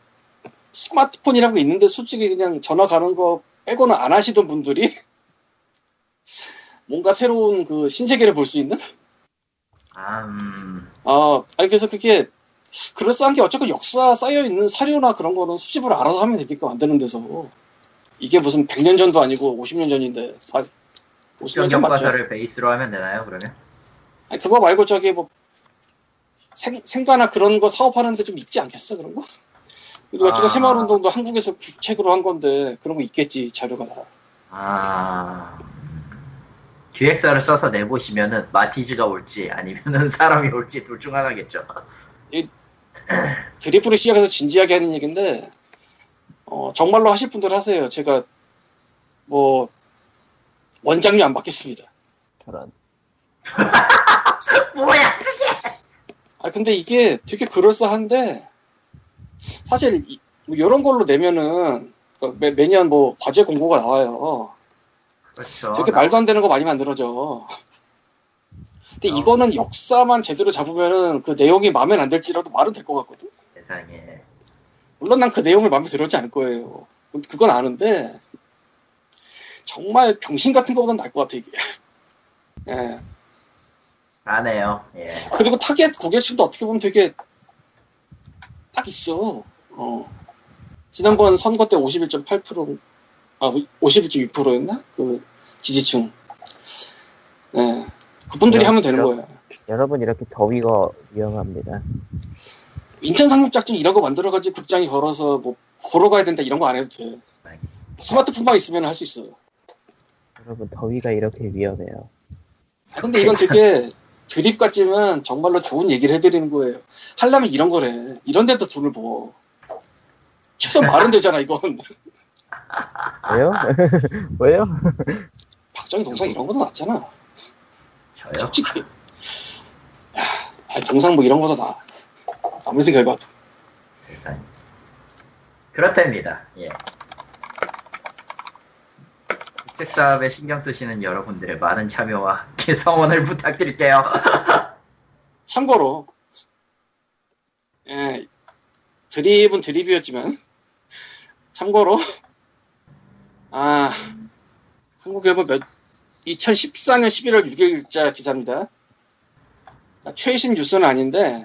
스마트폰이라고 있는데 솔직히 그냥 전화 가는 거 빼고는 안 하시던 분들이 뭔가 새로운 그 신세계를 볼 수 있는? 아, 음, 아, 아니, 그래서 그게 그럴싸한 게 어쨌건 역사 쌓여있는 사료나 그런 거는 수집을 알아서 하면 되게끔 만드는 데서 이게 무슨 100년 전도 아니고 50년 전인데, 40, 50년 전 맞죠? 경력과서를 베이스로 하면 되나요, 그러면? 아니, 그거 말고 저기 뭐 생, 생가나 그런 거 사업하는데 좀 있지 않겠어 그런 거? 그리고 아. 새마을운동도 한국에서 책으로 한 건데 그런 거 있겠지 자료가 다. 아, 기획서를 써서 내보시면은 마티즈가 올지 아니면은 사람이 올지 둘 중 하나겠죠. 드리프를 시작해서 진지하게 하는 얘기인데 어, 정말로 하실 분들 하세요. 제가 뭐 원장료 안 받겠습니다. 저런. 뭐야? 아 근데 이게 되게 그럴싸한데 사실 이, 뭐 이런 걸로 내면은 그 매, 매년 뭐 과제 공고가 나와요. 그렇죠. 저렇게 말도 안 되는 거 많이 만들어져. 근데 어. 이거는 역사만 제대로 잡으면은 그 내용이 마음에 안 들지라도 말은 될 것 같거든. 세상에. 물론 난 그 내용을 마음에 들었지 않을 거예요. 그건 아는데 정말 병신 같은 거보단 나을 것 같아 이게. 예. 안 해요. 예. 그리고 타겟 고객층도 어떻게 보면 되게 딱 있어. 어. 지난번 선거 때 51.8%, 아, 51.6%였나? 그 지지층. 예. 그분들이 야, 하면 되는 야. 거예요. 여러분 이렇게 더위가 위험합니다. 인천 상륙작전 이런 거 만들어가지고 극장에 걸어서 뭐 보러 가야 된다 이런 거 안 해도 돼. 스마트폰만 있으면 할 수 있어. 여러분 더위가 이렇게 위험해요. 아, 근데 이건 되게 드립 같지만 정말로 좋은 얘기를 해드리는 거예요. 하려면 이런 거래. 이런 데도 돈을 버. 최소한 말은 되잖아, 이건. 왜요? 왜요? 박정희 동상 이런 거도 낫잖아. 저요? 솔직히. 야, 아니, 동상 뭐 이런 거도 나. 생각해봐도. 세상에. 그렇답니다. 예. 책 사업에 신경 쓰시는 여러분들의 많은 참여와 성원을 부탁드릴게요. 참고로, 예, 드립은 드립이었지만, 참고로, 아, 한국일보 몇, 2014년 11월 6일자 기사입니다. 아, 최신 뉴스는 아닌데,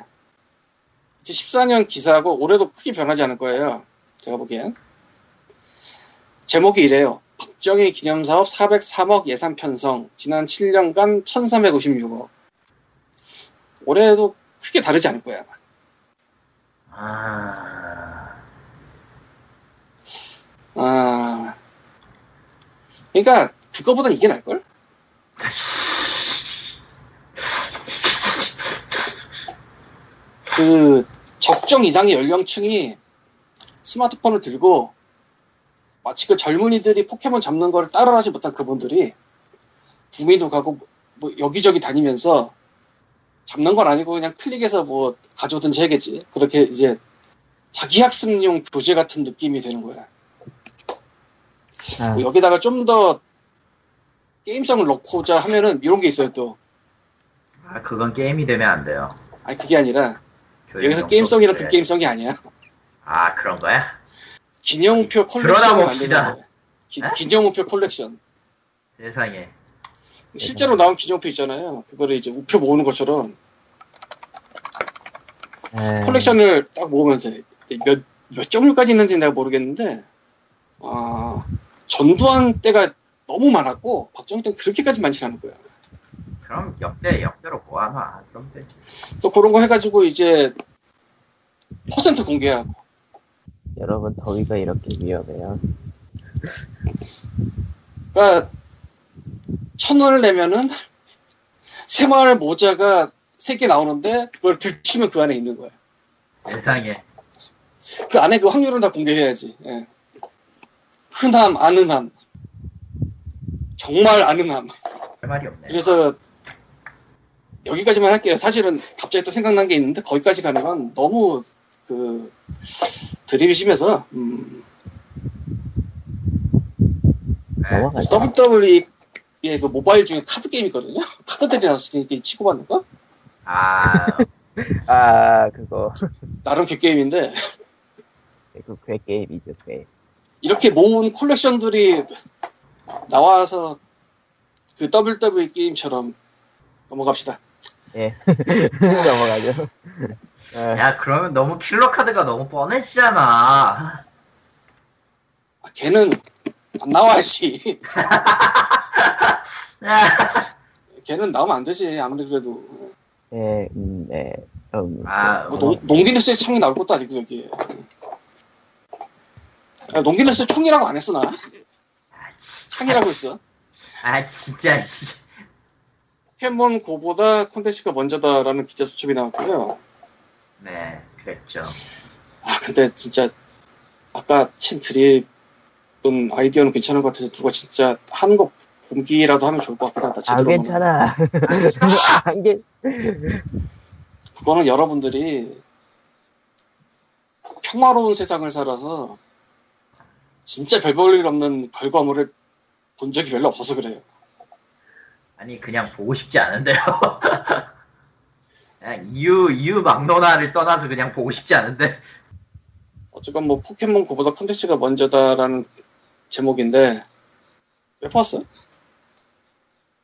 2014년 기사하고 올해도 크게 변하지 않을 거예요. 제가 보기엔. 제목이 이래요. 박정희 기념사업 403억 예산 편성. 지난 7년간 1356억. 올해도 크게 다르지 않을 거야. 아, 아. 그러니까 그거보단 이게 나을걸? 그 적정 이상의 연령층이 스마트폰을 들고 마치 그 젊은이들이 포켓몬 잡는 거를 따라하지 못한 그분들이 구미도 가고 뭐 여기저기 다니면서 잡는 건 아니고 그냥 클릭해서 뭐 가져오든지 해야겠지. 그렇게 이제 자기 학습용 교재 같은 느낌이 되는 거야. 아, 뭐 여기다가 좀 더 게임성을 넣고자 하면은 이런 게 있어요 또. 아, 그건 게임이 되면 안 돼요. 아니 그게 아니라 여기서 정도 게임성이란 그 있어야지. 게임성이 아니야. 아, 그런 거야? 기념표 그러다 콜렉션을 봅시다. 만드는 거야. 기, 에? 기념우표 콜렉션. 세상에. 실제로 나온 기념표 있잖아요. 그거를 이제 우표 모으는 것처럼 에, 콜렉션을 딱 모으면서 몇, 몇 종류까지 있는지 내가 모르겠는데 아, 전두환 때가 너무 많았고 박정희 때는 그렇게까지 많지 않은 거야. 그럼 역대, 역대로 모아놔. 그럼 되지. 그래서 그런 거 해가지고 이제 퍼센트 공개하고 여러분 더위가 이렇게 위험해요. 그러니까 천 원을 내면은 새마을 모자가 세 개 나오는데 그걸 들치면 그 안에 있는 거야. 세상에. 그 안에 그 확률은 다 공개해야지. 예. 흔함, 아는 함. 정말 아는 함. 할 말이 없네. 그래서 여기까지만 할게요. 사실은 갑자기 또 생각난 게 있는데 거기까지 가는 건 너무 그 드립이 심해서 음, 넘어가죠. WWE의 그 모바일 중에 카드 게임 있거든요. 카드들이 나왔을 때 치고 받는 거? 아, 아, 그거. 나름 그 게임인데 그괴 게임이죠, 괴. 이렇게 모은 콜렉션들이 나와서 그 WWE 게임처럼 넘어갑시다. 예. 넘어가죠. 아, 야, 그러면 너무 킬러 카드가 너무 뻔해지잖아. 아, 걔는 안 나와야지. 걔는 나오면 안 되지. 아무리 그래도 예, 음, 네. 음, 아, 뭐 농, 농기네스의 창이 나올 것도 아니고 여기. 야, 농기네스 총이라고 안 했어 나. 창이라고 했어. 아, 진짜. 씨. 포켓몬 고보다 콘텐츠가 먼저다라는 기자 수첩이 나왔고요. 네, 그랬죠. 아 근데 진짜 아까 친 드립은 아이디어는 괜찮은 것 같아서 누가 진짜 하는 거 공기라도 하면 좋을 것 같긴 하다. 아, 제대로 괜찮아. 안 괜, 그거는 여러분들이 평화로운 세상을 살아서 진짜 별 볼일 없는 결과물을 본 적이 별로 없어서 그래요. 아니, 그냥 보고 싶지 않은데요. 그냥 이유, 이유 막론화를 떠나서 그냥 보고 싶지 않은데. 어쨌건 뭐 포켓몬 고보다 콘텐츠가 먼저다라는 제목인데 왜 봤어?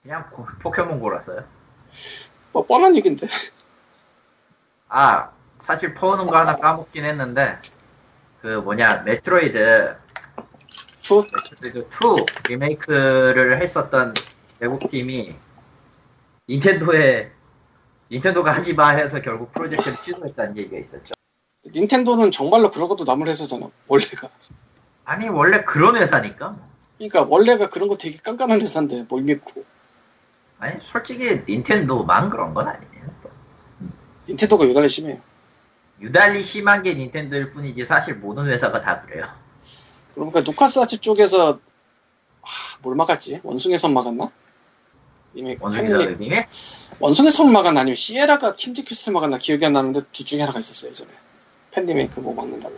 그냥 고- 포켓몬 골았어요. 뭐 뻔한 얘긴데. 아, 사실 퍼오는 거 하나 까먹긴 했는데, 그 뭐냐, Metroid, two Metroid 2 리메이크를 했었던 외국 팀이 닌텐도에, 닌텐도가 하지 마 해서 결국 프로젝트를 취소했다는 얘기가 있었죠. 닌텐도는 정말로 그런 것도 남을 회사잖아. 원래가. 아니, 원래 그런 회사니까. 그러니까 원래가 그런 거 되게 깐깐한 회사인데 뭘 믿고 아니, 솔직히 닌텐도만 그런 건 아니에요. 또. 닌텐도가 유달리 심해요. 유달리 심한 게 닌텐도일 뿐이지 사실 모든 회사가 다 그래요. 그러니까 누카스아치 쪽에서 하, 뭘 막았지? 원숭이 선 막았나? 이미 원숭이 선생님이 원숭이 선 막았나 아니면 시에라가 킨즈키스를 막았나 기억이 안 나는데 둘 중에 하나가 있었어요 예전에 팬님이 그뭐 막는다고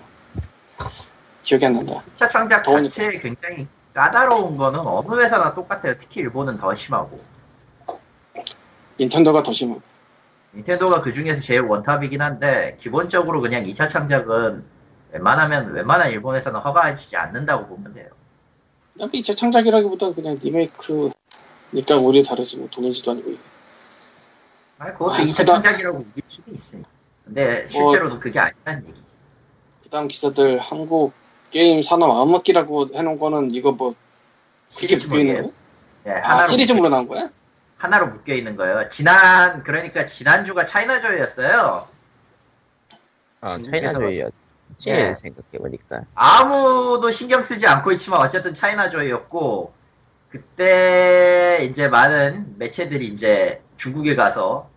기억이 안 난다 2차 창작 더우니까. 자체에 굉장히 까다로운 거는 어느 회사나 똑같아요. 특히 일본은 더 심하고. 닌텐도가 더 심해 닌텐도가 그 중에서 제일 원탑이긴 한데 기본적으로 그냥 2차 창작은 웬만하면 웬만한 일본 회사는 허가해주지 않는다고 보면 돼요. 어차피 이제 창작이라기보다 그냥 리메이크 니까 우리 다르지 뭐 돈인지도 아니고. 아니 그것도 아, 2차 그다- 창작이라고 우길 수도 있으니까. 근데 뭐- 실제로도 그게 아니라는 얘기지. 그 다음 기사들 한국 게임 산업 마음먹기라고 해놓은 거는 이거 뭐 그렇게 묶여 있는 거야? 예, 아 하나로 시리즈물로 나온 거야? 하나로 묶여 있는 거예요. 지난 그러니까 지난주가 차이나조였어요. 어, 중국에서- 차이나조이였지, 예. 생각해보니까. 아무도 신경 쓰지 않고 있지만 어쨌든 차이나조이였고 그때 이제 많은 매체들이 이제 중국에 가서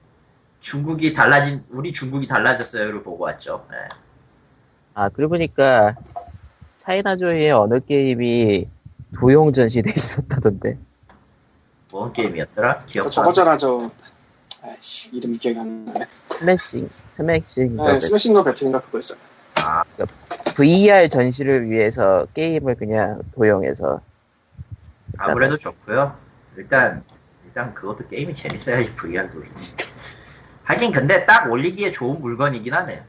중국이 달라진 우리 중국이 달라졌어요를 보고 왔죠. 네. 아, 그러고 보니까, 차이나조의 어느 게임이 도용 전시돼 있었다던데. 뭔 게임이었더라? 저 기억. 저거잖아 저 아이씨 이름이 기억이 안 나네 스매싱, 스매싱. 네, 스매싱더 배틀인가 그거 있잖아 아, VR 전시를 위해서 게임을 그냥 도용해서. 아무래도 좋고요. 일단 일단 그것도 게임이 재밌어야지 VR도 있지. 하긴 근데 딱 올리기에 좋은 물건이긴 하네요.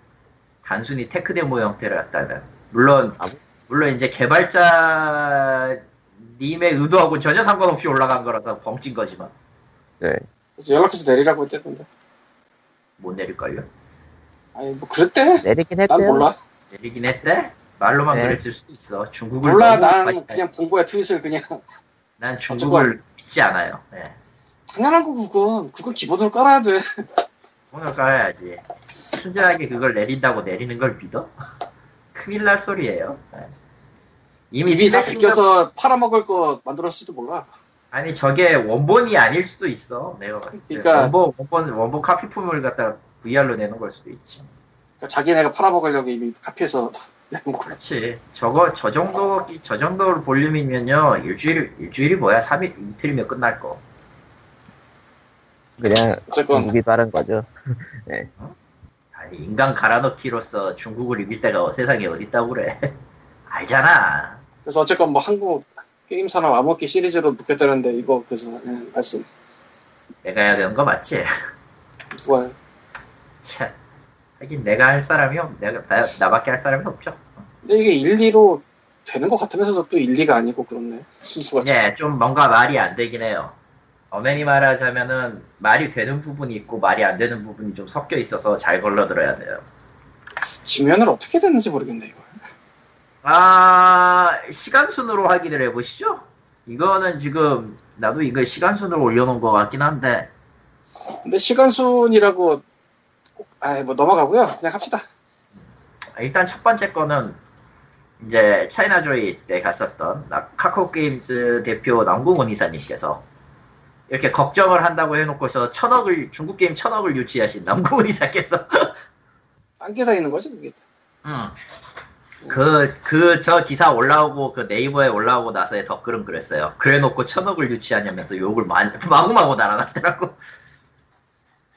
단순히 tech demo 형태였다면 물론 아, 물론 이제 개발자 님의 의도하고 전혀 상관없이 올라간 거라서 벙찐 거지만 네. 그래서 연락해서 내리라고 했대던데 못 내릴걸요? 아니 뭐 그랬대? 내리긴 난 했대요. 몰라 내리긴 했대? 말로만 네. 그랬을 수도 있어. 중국을 몰라 난. 그냥 본 거야 트윗을 그냥 난 중국을 믿지 않아요. 네. 당연한 거 그건 그건 기본으로 깔아야 돼 오늘 깔아야지. 순전하게 그걸 내린다고 내리는 걸 믿어? 큰일 날 소리예요. 네. 이미 이미 다 비껴서 팔아먹을 거 만들었을지도 몰라 아니 저게 원본이 아닐 수도 있어. 내가 봤을 때 그러니까- 원본 원본 원본 카피품을 갖다 VR로 내는 걸 수도 있지. 그러니까 자기네가 팔아먹으려고 이미 카피해서 그렇지. 저거 저 정도 저 정도 볼륨이면요 일주일 일주일이 뭐야 3일 이틀이면 끝날 거. 그냥 어쨌건 중국이 다른 거죠. 아니 인간 갈아넣기로서 중국을 이길 때가 세상에 어디 있다고 그래. 알잖아. 그래서 어쨌건 뭐 한국 게임 산업 암흑기 시리즈로 묶였다는데 이거 그래서 예, 말씀 내가 해야 되는 거 맞지? 누가 참. 하긴 내가 할 사람이 없, 내가, 나, 나밖에 할 사람이 없죠. 근데 이게 1, 2로 되는 것 같으면서도 또 1, 2가 아니고 그렇네 순수가 예, 좀 뭔가 말이 안 되긴 해요. 어메니 말하자면은 말이 되는 부분이 있고 말이 안 되는 부분이 좀 섞여 있어서 잘 걸러들어야 돼요. 지면을 어떻게 됐는지 모르겠네 이거 아, 시간 순으로 확인을 해보시죠. 이거는 지금 나도 이거 시간 순으로 올려놓은 것 같긴 한데 근데 시간 순이라고 아이 뭐 넘어가고요 그냥 합시다 일단 첫 번째 거는 이제 차이나조이 때 갔었던 나- 카카오 게임즈 대표 남궁원 이사님께서 이렇게 걱정을 한다고 해놓고서 천억을 중국 게임 천억을 유치하신 남궁훈 이사께서 딴 기사 있는 거지 그게 음. 그, 그, 저 기사 올라오고, 그 네이버에 올라오고 나서의 댓글은 그랬어요. 그래 놓고 천억을 유치하냐면서 욕을 마, 마구마구 달아놨더라고.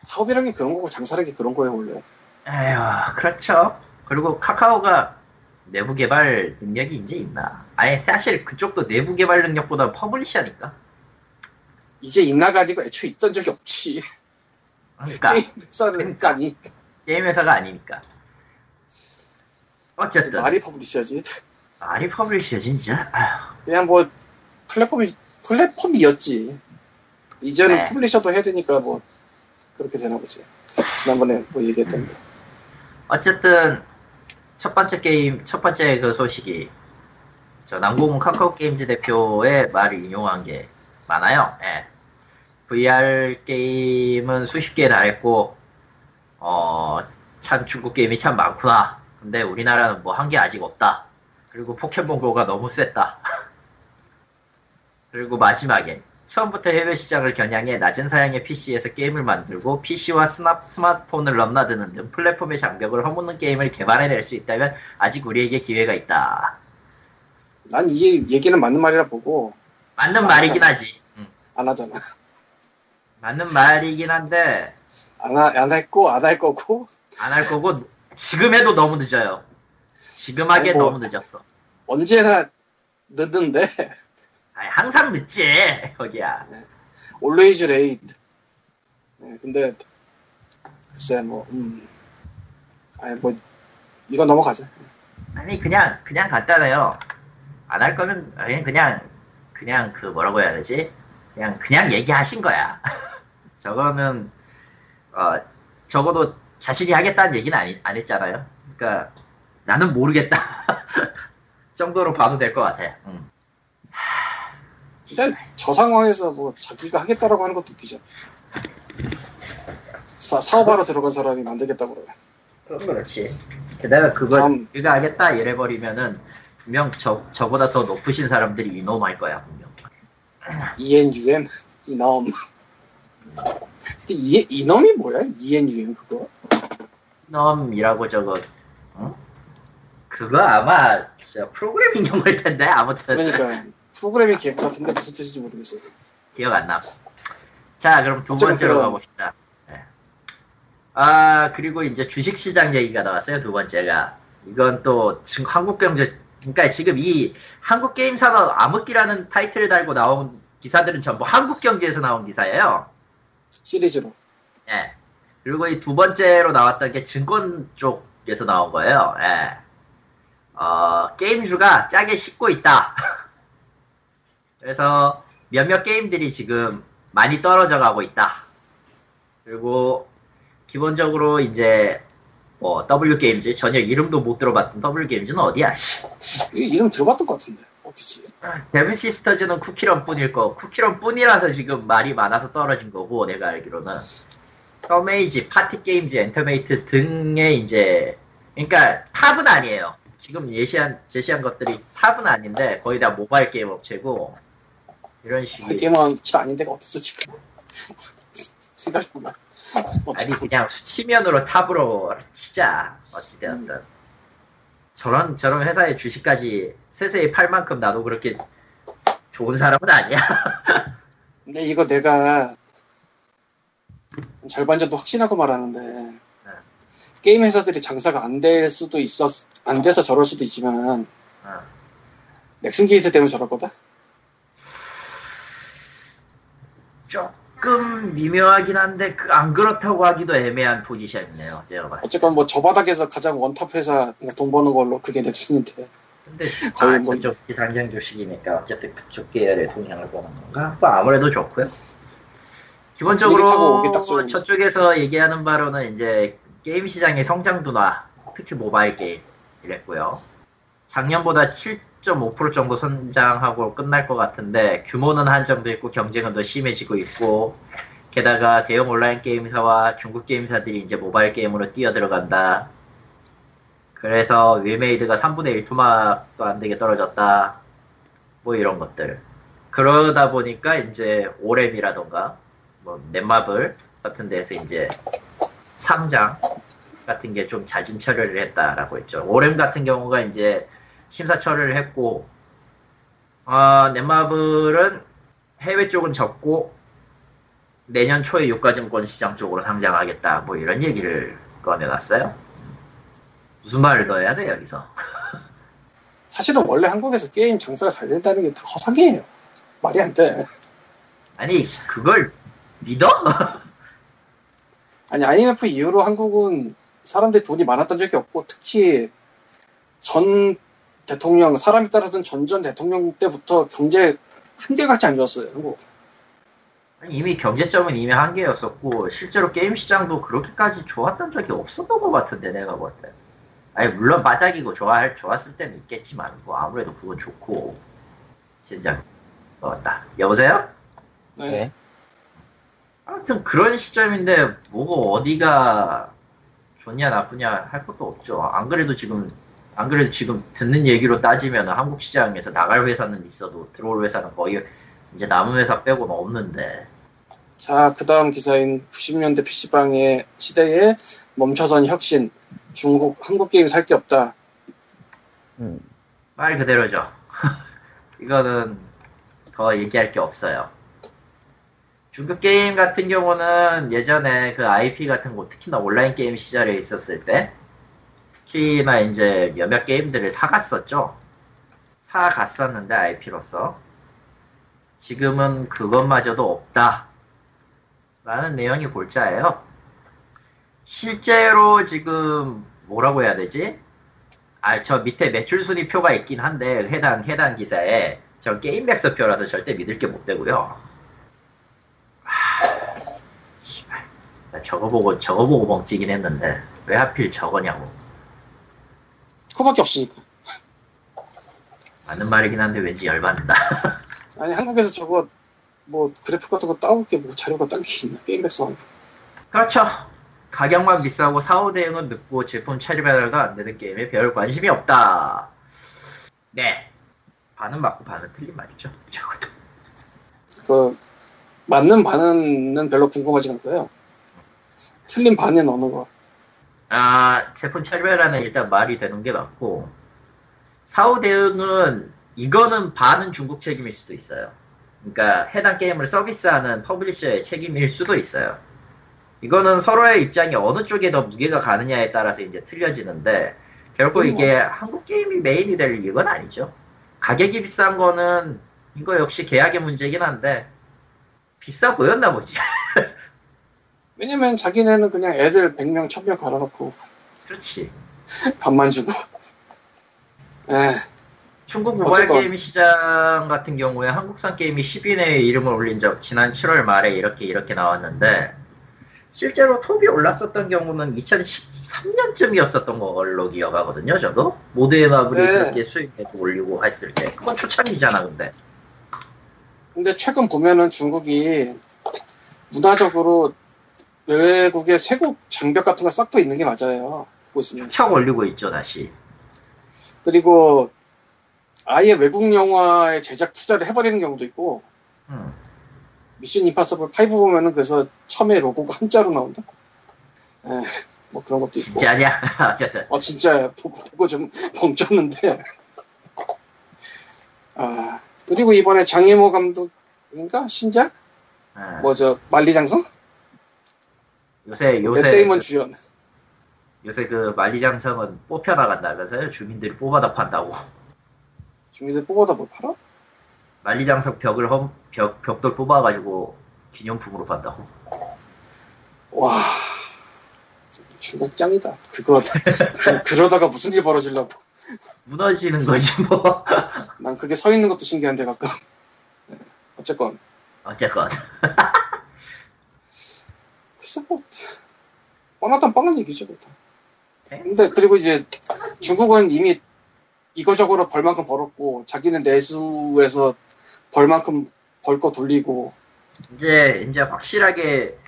사업이란 게 그런 거고 장사란 게 그런 거예요 원래 에휴, 그렇죠. 그리고 카카오가 내부 개발 능력이 이제 있나? 아예 사실 그쪽도 내부 개발 능력보다 publisher니까. 이제 있나가 아니고 애초에 있던 적이 없지 그러니까, 게임 회사는 아니 게임 회사가 아니니까. 어쨌든, 말이 publisher지 말이 publisher, 진짜. 아휴, 그냥 뭐 플랫폼이 플랫폼이었지 이제는 네. publisher도 해야 되니까 뭐 그렇게 되나 보지 지난번에 뭐 얘기했던 거 어쨌든 첫 번째 게임 첫 번째 그 소식이 저 남궁 카카오 게임즈 대표의 말을 인용한 게 많아요. 예. VR 게임은 수십 개다 했고 어 참 중국 게임이 참 많구나. 근데 우리나라는 뭐 한 게 아직 없다. 그리고 포켓몬고가 너무 셌다. 그리고 마지막에 처음부터 해외 시장을 겨냥해 낮은 사양의 PC에서 게임을 만들고 PC와 스마트폰을 넘나드는 등 플랫폼의 장벽을 허무는 게임을 개발해낼 수 있다면 아직 우리에게 기회가 있다. 난 이 얘기는 맞는 말이라 보고 맞는 아, 말이긴 맞아. 하지. 응. 안 하잖아 맞는 말이긴 한데 안, 하, 안 했고 안 할 거고 안 할 거고 지금 해도 너무 늦어요. 지금 하기에. 너무 늦었어. 언제나 늦는데 항상 늦지 거기야. always late 네, 근데 글쎄 뭐 음. 아니 뭐 이거 넘어가자 아니 그냥 그냥 간단해요. 안 할 거면 그냥 그냥 그냥 그 뭐라고 해야 되지? 그냥 그냥 얘기하신 거야. 저거는 어 적어도 자신이 하겠다는 얘기는 아니, 안 했잖아요. 그러니까 나는 모르겠다 정도로 봐도 될 것 같아. 음. 근데 저 상황에서 뭐 자기가 하겠다라고 하는 것도 웃기죠 사, 사업하러 들어간 사람이 만들겠다고 그래 그건 그렇지. 게다가 그걸 다음. 우리가 하겠다 이래버리면은 분명 저 저보다 더 높으신 사람들이 이놈할 거야 분명. ENUM 이놈 근데 이, 이놈이 뭐야 ENUM 그거 놈이라고 저거 어? 그거 아마 저 프로그래밍 용어일 텐데 아무튼 그러니까 프로그래밍 개그 같은데 무슨 뜻인지 모르겠어 기억 안 나. 자 그럼 두 번째로 가봅시다. 네. 아 그리고 이제 주식시장 얘기가 나왔어요 두 번째가 이건 또 지금 한국경제 그러니까 지금 이 한국게임산업 암흑기라는 타이틀을 달고 나온 기사들은 전부 한국경제에서 나온 기사예요. 시리즈로 예. 그리고 이 두 번째로 나왔던 게 증권 쪽에서 나온 거예요. 예. 어, 게임주가 짜게 식고 있다. 그래서 몇몇 게임들이 지금 많이 떨어져 가고 있다. 그리고 기본적으로 이제 뭐 W 게임즈 전혀 이름도 못 들어봤던 W 게임즈는 어디야? 씨. 이 이름 들어봤던 것 같은데 어디지 데브 시스터즈는 쿠키런 뿐일 거, 쿠키런 뿐이라서 지금 말이 많아서 떨어진 거고, 내가 알기로는. 썸에이지, 파티 게임즈, 엔터메이트 등의 이제, 그러니까 탑은 아니에요. 지금 예시한, 제시한 것들이 탑은 아닌데, 거의 다 모바일 게임 업체고, 이런 식의. 게임은 치 아닌 데가 어딨어 지금 생각해보면 아니, 그냥 수치면으로 탑으로 치자. 어찌되었든. 저런, 저런 회사의 주식까지 세세히 팔 만큼 나도 그렇게 좋은 사람은 아니야. 근데 이거 내가 절반 정도 확신하고 말하는데 게임 회사들이 장사가 안 될 수도 있었 안 돼서 저럴 수도 있지만 어. 넥슨 게이트 때문에 저럴 거다 조금 미묘하긴 한데 그- 안 그렇다고 하기도 애매한 포지션이네요. 제가 봤을 때. 어쨌건 뭐 저 바닥에서 가장 원탑 회사 돈 버는 걸로 그게 넥슨인데 근데 거의 아, 뭐- 저쪽 기상장 주식이니까 어쨌든 그쪽 계열의 동향을 보는 건가? 뭐 아무래도 좋고요. 기본적으로 저쪽에서 얘기하는 바로는 이제 게임 시장의 성장 둔화, 특히 모바일 게임 이랬고요. 작년보다 7.5% 정도 성장하고 끝날 것 같은데 규모는 한정도 있고 경쟁은 더 심해지고 있고 게다가 대형 온라인 게임사와 중국 게임사들이 이제 모바일 게임으로 뛰어들어간다. 그래서 윌메이드가 3분의 1 토막도 안 되게 떨어졌다. 뭐 이런 것들. 그러다 보니까 이제 오렘이라던가 뭐 넷마블 같은 데서 이제 상장 같은 게 좀 잦은 처리를 했다라고 했죠. 오렘 같은 경우가 이제 심사 처리를 했고 아, 넷마블은 해외 쪽은 접고 내년 초에 유가증권 시장 쪽으로 상장하겠다 뭐 이런 얘기를 꺼내놨어요. 무슨 말을 더 해야 돼 여기서? 사실은 원래 한국에서 게임 장사가 잘 된다는 게 다 허상이에요. 말이 안 돼. 아니 그걸 믿어? 아니 IMF 이후로 한국은 사람들이 돈이 많았던 적이 없고 특히 전 대통령 사람이 따라든 전전 대통령 때부터 경제 한결같이 안 좋았어요. 한국. 아니, 이미 경제점은 이미 한계였었고 실제로 게임 시장도 그렇게까지 좋았던 적이 없었던 것 같은데 내가 볼 때. 아니 물론 바닥이고 좋아할 좋았을 때는 있겠지만 뭐 아무래도 그건 좋고 진짜 맞다. 여보세요? 네. 네. 아무튼 그런 시점인데 뭐고 어디가 좋냐 나쁘냐 할 것도 없죠. 안 그래도 지금 안 그래도 지금 듣는 얘기로 따지면 한국 시장에서 나갈 회사는 있어도 들어올 회사는 거의 이제 남은 회사 빼고는 없는데 자, 그 다음 기사인 90년대 PC방의 시대에 멈춰선 혁신. 중국, 한국 게임 살 게 없다. 음. 말 그대로죠. 이거는 더 얘기할 게 없어요. 중국 게임 같은 경우는 예전에 그 IP 같은 거 특히나 온라인 게임 시절에 있었을 때 특히나 이제 몇몇 게임들을 사갔었죠. 사갔었는데 IP로서 지금은 그것마저도 없다. 라는 내용이 골자예요. 실제로 지금 뭐라고 해야 되지? 아, 저 밑에 매출 순위 표가 있긴 한데 해당 해당 기사에 저 게임 백서표라서 절대 믿을 게 못 되고요. 하, 씨발. 나 저거 보고 저거 보고 멍찌긴 했는데 왜 하필 저거냐고. 그거밖에 없으니까. 맞는 말이긴 한데 왠지 열받는다. 아니, 한국에서 저거, 뭐, 그래픽 같은 거 따올 게 뭐 자료가 딴 게 있나? 게임 백서. 그렇죠. 가격만 비싸고 사후 대응은 늦고 제품 처리 배달도 안 되는 게임에 별 관심이 없다. 네. 반은 맞고 반은 틀린 말이죠. 적어도. 그, 맞는 반은 별로 궁금하지 않고요. 틀린 반은 어느 거. 아, 제품 철별화는 일단 말이 되는 게 맞고, 사후 대응은, 이거는 반은 중국 책임일 수도 있어요. 그러니까 해당 게임을 서비스하는 publisher의 책임일 수도 있어요. 이거는 서로의 입장이 어느 쪽에 더 무게가 가느냐에 따라서 이제 틀려지는데, 결국 이게 한국 게임이 메인이 될 이건 아니죠. 가격이 비싼 거는, 이거 역시 계약의 문제긴 한데, 비싸 보였나 보지. 왜냐면 자기네는 그냥 애들 100명, 1000명 갈아놓고 그렇지. 밥만 주고. 에, 중국 모바일 어쨌건. 게임 시장 같은 경우에 한국산 게임이 10위 내에 이름을 올린 적 지난 7월 말에 이렇게 이렇게 나왔는데 실제로 톱이 올랐었던 경우는 2013년쯤이었었던 걸로 기억하거든요. 저도 모드의 마블이 네. 그렇게 수익 내고 올리고 했을 때 그건 초창기잖아 근데 근데 최근 보면은 중국이 문화적으로 외국의 쇄국 장벽 같은 거 쌓고 있는 게 맞아요. 있으면. 척 올리고 있죠 다시. 그리고 아예 외국 영화에 제작 투자를 해버리는 경우도 있고 음. 미션 임파서블 5 보면은 그래서 처음에 로고가 한자로 나온다. 에, 뭐 그런 것도 있고. 진짜냐? 어쨌든 어 진짜 보고 보고 좀 벙쪘는데. 아 그리고 이번에 장혜모 감독인가 신작 어, 뭐저 만리장성 요새 요새 맷데이먼 그, 주연 요새 그 만리장성은 뽑혀 나간다면서요 주민들이 뽑아다 판다고. 중국에서 뽑아다 뭘 팔아? 만리장성 벽을 험, 벽, 벽돌 뽑아가지고 기념품으로 판다고. 와 중국 짱이다. 그거 그, 그러다가 무슨 일 벌어질라고. 무너지는 거지 뭐. 난 그게 서 있는 것도 신기한데 가끔. 네, 어쨌건 어쨌건. 글쎄 뭐 뻔하단 뻔한 얘기죠. 그거 다. 네? 근데 그리고 이제 중국은 이미 이거저거로 벌만큼 벌었고 자기는 내수에서 벌만큼 벌 거 돌리고 이제 이제 확실하게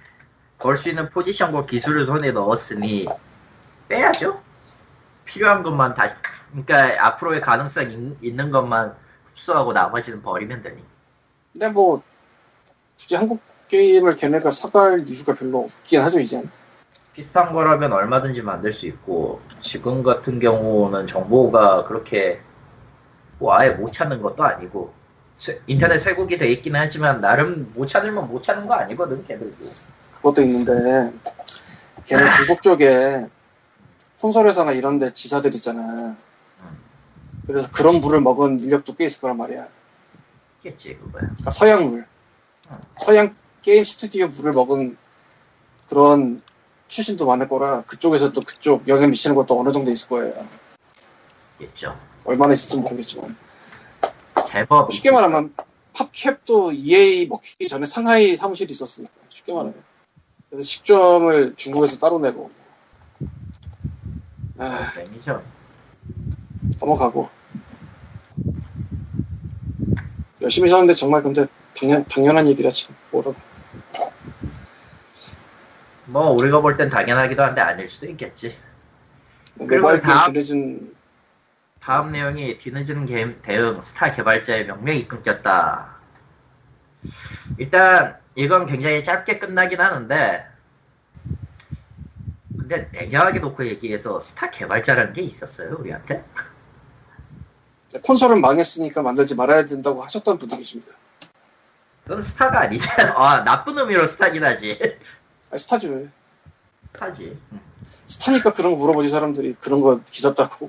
벌 수 있는 포지션과 기술을 손에 넣었으니 빼야죠. 필요한 것만 다시 그러니까 앞으로의 가능성 있, 있는 것만 흡수하고 나머지는 버리면 되니. 근데 뭐 굳이 한국 게임을 걔네가 사갈 이유가 별로 없긴 하죠 이제. 비슷한 거라면 얼마든지 만들 수 있고 지금 같은 경우는 정보가 그렇게 뭐 아예 못 찾는 것도 아니고 쇠- 인터넷 쇄국이 돼 있기는 하지만 나름 못 찾으면 못 찾는 거 아니거든 걔들도. 그것도 있는데 걔는 중국 쪽에 콘솔 회사나 이런 데 지사들 있잖아. 그래서 그런 물을 먹은 인력도 꽤 있을 거란 말이야. 있겠지 그거야. 그러니까 서양 물. 서양 게임 스튜디오 물을 먹은 그런 출신도 많을 거라 그쪽에서 또 그쪽 영향 미치는 것도 어느 정도 있을 거예요. 있겠죠. 얼마나 있을지 모르겠지만. 제법 쉽게 말하면 팝캡도 EA 먹히기 전에 상하이 사무실이 있었으니까 쉽게 말하면. 그래서 식점을 중국에서 따로 내고. 아, 뱀이죠. 넘어가고. 열심히 사는데 정말 근데 당연, 당연한 얘기라 지금 뭐라고 뭐 우리가 볼 땐 당연하기도 한데 아닐 수도 있겠지 그리고 모바일 게임 다음- 뒤늦은 다음 내용이 뒤늦은 게임 대응 스타 개발자의 명맥이 끊겼다. 일단 이건 굉장히 짧게 끝나긴 하는데 근데 냉정하게 놓고 얘기해서 스타 개발자라는 게 있었어요 우리한테? 콘솔은 망했으니까 만들지 말아야 된다고 하셨던 분도 계십니다 그건 스타가 아니잖아. 아 나쁜 의미로 스타긴 하지. 아니, 스타지 왜 스타지. 응. 스타니까 그런 거 물어보지 사람들이 그런 거 기사 따고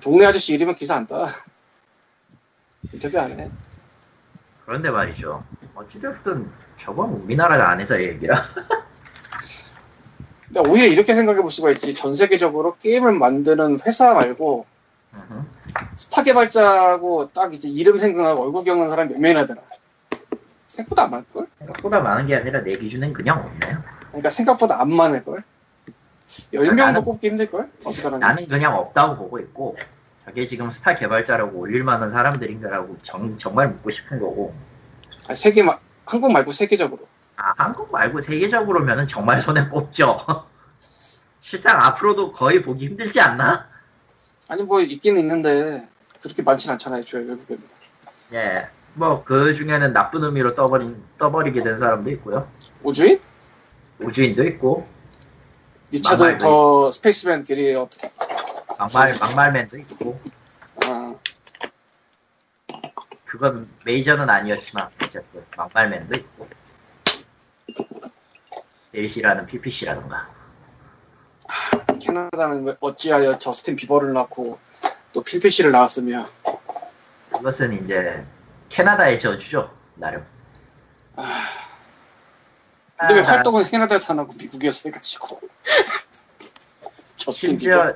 동네 아저씨 이름은 기사 안 따. 인터뷰 안 해. 그런데 말이죠. 어찌됐든 저건 우리나라 안에서의 얘기라. 근데 오히려 이렇게 생각해 볼 수가 있지. 전 세계적으로 게임을 만드는 회사 말고. 스타 개발자고 딱 이제 이름 생각나고 얼굴 기억나는 사람이 몇 명이나 되나. 생각보다 안 많을걸? 생각보다 많은 게 아니라 내 기준엔 그냥 없네요. 그러니까 생각보다 안 많을걸? 10명도 나는- 뽑기 힘들걸? 어지간하면. 나는 그냥 없다고 보고 있고 저게 지금 스타 개발자라고 올릴 만한 사람들인가라고 정, 정말 묻고 싶은 거고 아니, 세계, 마- 한국 말고 세계적으로. 아, 한국 말고 세계적으로면은 정말 손에 꼽죠. 실상 앞으로도 거의 보기 힘들지 않나? 아니, 뭐, 있긴 있는데, 그렇게 많진 않잖아요, 저 외국에는. 예. 뭐 그 중에는 나쁜 의미로 떠버린 떠버리게 된 사람도 있고요. 우주인? 우주인도 있고. 리차드 막말 더 spaceman 길이 어떻게. 막말 막말맨도 있고. 아, 그건 메이저는 아니었지만 어쨌든 막말맨도 있고. 델시라는 PPC라던가. 캐나다는 왜 어찌하여 저스틴 비버를 낳고 또 필피시를 낳았으며. 그것은 이제 캐나다의 저주죠 나름. 근데 왜 아, 활동은 캐나다에서 안 하고 미국에서 해가지고. 심지어